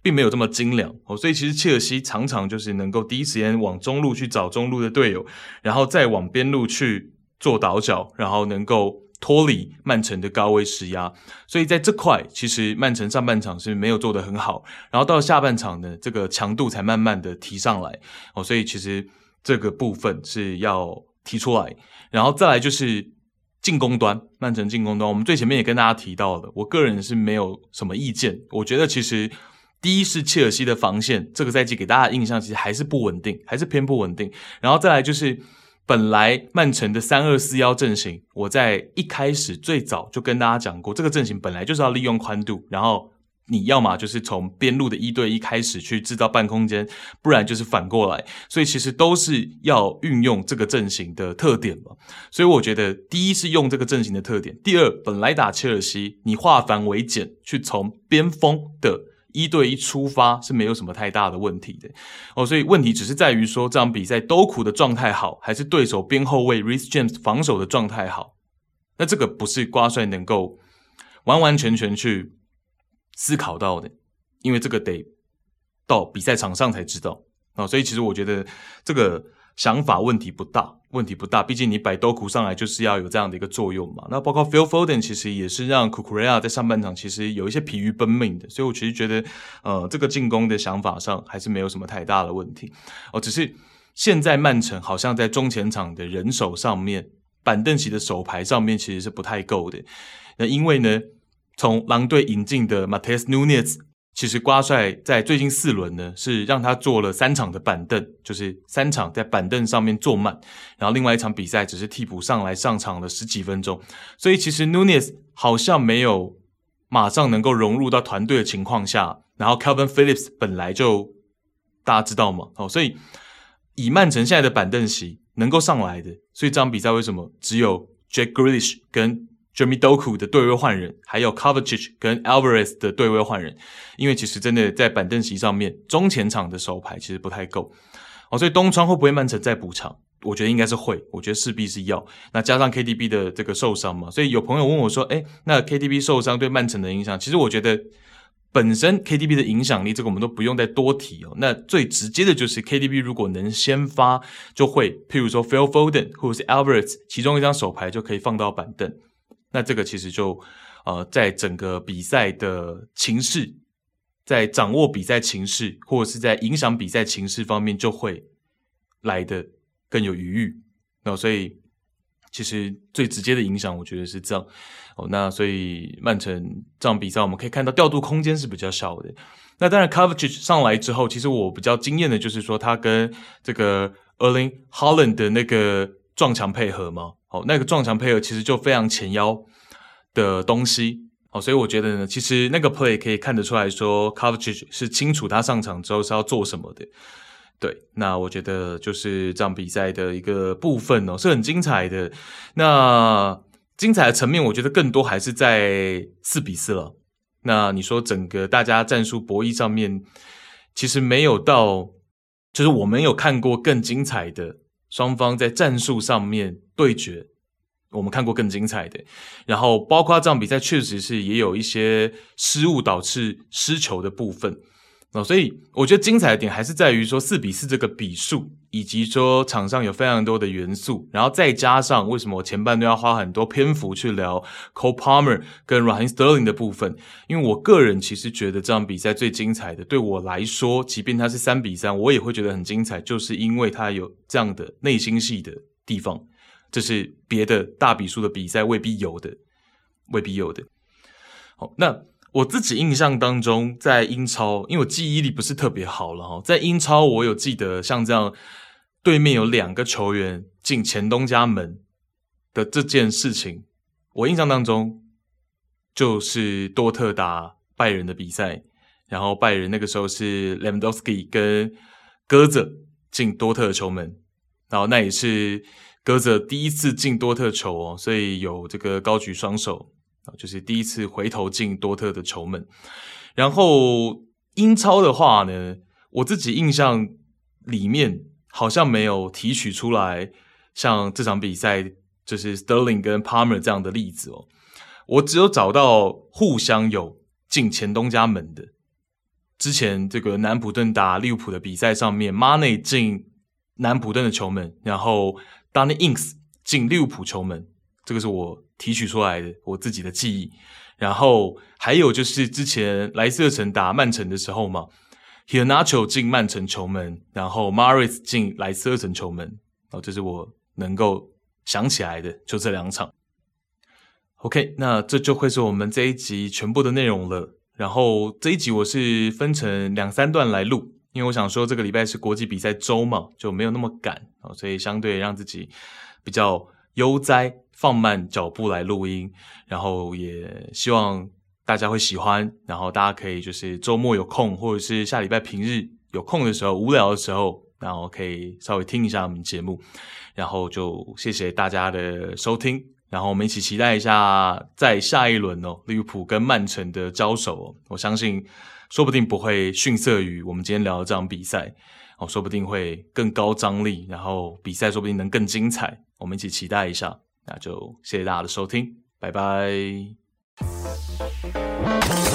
并没有这么精良哦，所以其实切尔西常常就是能够第一时间往中路去找中路的队友，然后再往边路去做倒脚，然后能够脱离曼城的高位施压。所以在这块，其实曼城上半场是没有做得很好，然后到下半场呢，这个强度才慢慢的提上来哦。所以其实这个部分是要提出来，然后再来就是进攻端，曼城进攻端，我们最前面也跟大家提到了，我个人是没有什么意见，我觉得其实。第一是切尔西的防线，这个赛季给大家的印象其实还是不稳定，还是偏不稳定。然后再来就是，本来曼城的三二四幺阵型，我在一开始最早就跟大家讲过，这个阵型本来就是要利用宽度，然后你要么就是从边路的一对一开始去制造半空间，不然就是反过来，所以其实都是要运用这个阵型的特点嘛。所以我觉得，第一是用这个阵型的特点，第二，本来打切尔西，你化繁为简，去从边锋的一对一出发是没有什么太大的问题的哦。所以问题只是在于说，这场比赛都苦的状态好，还是对手边后卫 Reece James 防守的状态好？那这个不是瓜帅能够完完全全去。思考到的，因为这个得到比赛场上才知道啊，所以其实我觉得这个想法问题不大，问题不大。毕竟你摆多库上来就是要有这样的一个作用嘛。那包括 Phil Foden 其实也是让 Cucurella 在上半场其实有一些疲于奔命的，所以我其实觉得呃，这个进攻的想法上还是没有什么太大的问题哦。只是现在曼城好像在中前场的人手上面，板凳席的手牌上面其实是不太够的。那因为呢，从狼队引进的 Matheus Nunes，其实瓜帅在最近四轮呢是让他坐了三场的板凳，就是三场在板凳上面坐满，然后另外一场比赛只是替补上来上场了十几分钟，所以其实 Nunes 好像没有马上能够融入到团队的情况下，然后 Calvin Phillips 本来就大家知道嘛，哦，所以以曼城现在的板凳席能够上来的，所以这场比赛为什么只有 Jack Grealish 跟 Jimmy Doku 的对位换人，还有 Kovacic 跟 Alvarez 的对位换人，因为其实真的在板凳席上面，中前场的手牌其实不太够哦，所以东窗会不会曼城再补强？我觉得应该是会，我觉得势必是要。那加上 KDB 的这个受伤嘛，所以有朋友问我说：“诶，那 KDB 受伤对曼城的影响？”其实我觉得本身 KDB 的影响力，这个我们都不用再多提哦。那最直接的就是 KDB 如果能先发，就会譬如说 Phil Foden 或者是 Alvarez，其中一张手牌就可以放到板凳。那这个其实就，呃，在整个比赛的情势，在掌握比赛情势，或者是在影响比赛情势方面，就会来得更有余裕。那所以，其实最直接的影响，我觉得是这样。哦，那所以曼城这场比赛，我们可以看到调度空间是比较小的。那当然，Kovacic 上来之后，其实我比较惊艳的就是说，他跟这个 Erling Haaland 的那个撞墙配合嘛。哦，那个撞墙配合其实就非常前腰的东西，哦，所以我觉得呢，其实那个 play 可以看得出来说，Kovacic 是清楚他上场之后是要做什么的。对，那我觉得就是这场比赛的一个部分哦，是很精彩的。那精彩的层面，我觉得更多还是在四比四了。那你说整个大家战术博弈上面，其实没有到，就是我们有看过更精彩的。双方在战术上面对决，我们看过更精彩的。然后，包括这场比赛确实是也有一些失误导致失球的部分。那，所以我觉得精彩的点还是在于说四比四这个比数，以及说场上有非常多的元素，然后再加上为什么我前半段要花很多篇幅去聊 Cole Palmer 跟 Rahen Sterling 的部分，因为我个人其实觉得这场比赛最精彩的，对我来说，即便它是三比三，我也会觉得很精彩，就是因为它有这样的内心戏的地方，这是别的大比数的比赛未必有的，未必有的。好，那。我自己印象当中，在英超，因为我记忆力不是特别好了哈，在英超我有记得像这样，对面有两个球员进前东家门的这件事情，我印象当中就是多特打拜仁的比赛，然后拜仁那个时候是 Lewandowski 跟鸽子进多特的球门，然后那也是鸽子第一次进多特球哦，所以有这个高举双手。啊，就是第一次回头进多特的球门，然后英超的话呢，我自己印象里面好像没有提取出来像这场比赛就是 Sterling 跟 Palmer 这样的例子哦，我只有找到互相有进前东家门的，之前这个南普顿打利物浦的比赛上面，Mane 进南普顿的球门，然后 Danny Ings 进利物浦球门，这个是我。提取出来的我自己的记忆，然后还有就是之前莱斯特城打曼城的时候嘛，Iheanacho 进曼城球门，然后 Maris 进莱斯特城球门，哦，这是我能够想起来的，就这两场。OK，那这就会是我们这一集全部的内容了。然后这一集我是分成两三段来录，因为我想说这个礼拜是国际比赛周嘛，就没有那么赶，哦，所以相对让自己比较悠哉。放慢脚步来录音，然后也希望大家会喜欢，然后大家可以就是周末有空，或者是下礼拜平日有空的时候，无聊的时候，然后可以稍微听一下我们节目，然后就谢谢大家的收听，然后我们一起期待一下在下一轮哦，利物浦跟曼城的交手哦，我相信说不定不会逊色于我们今天聊的这场比赛。哦，说不定会更高张力，然后比赛说不定能更精彩，我们一起期待一下，那就谢谢大家的收听，拜拜。Bye.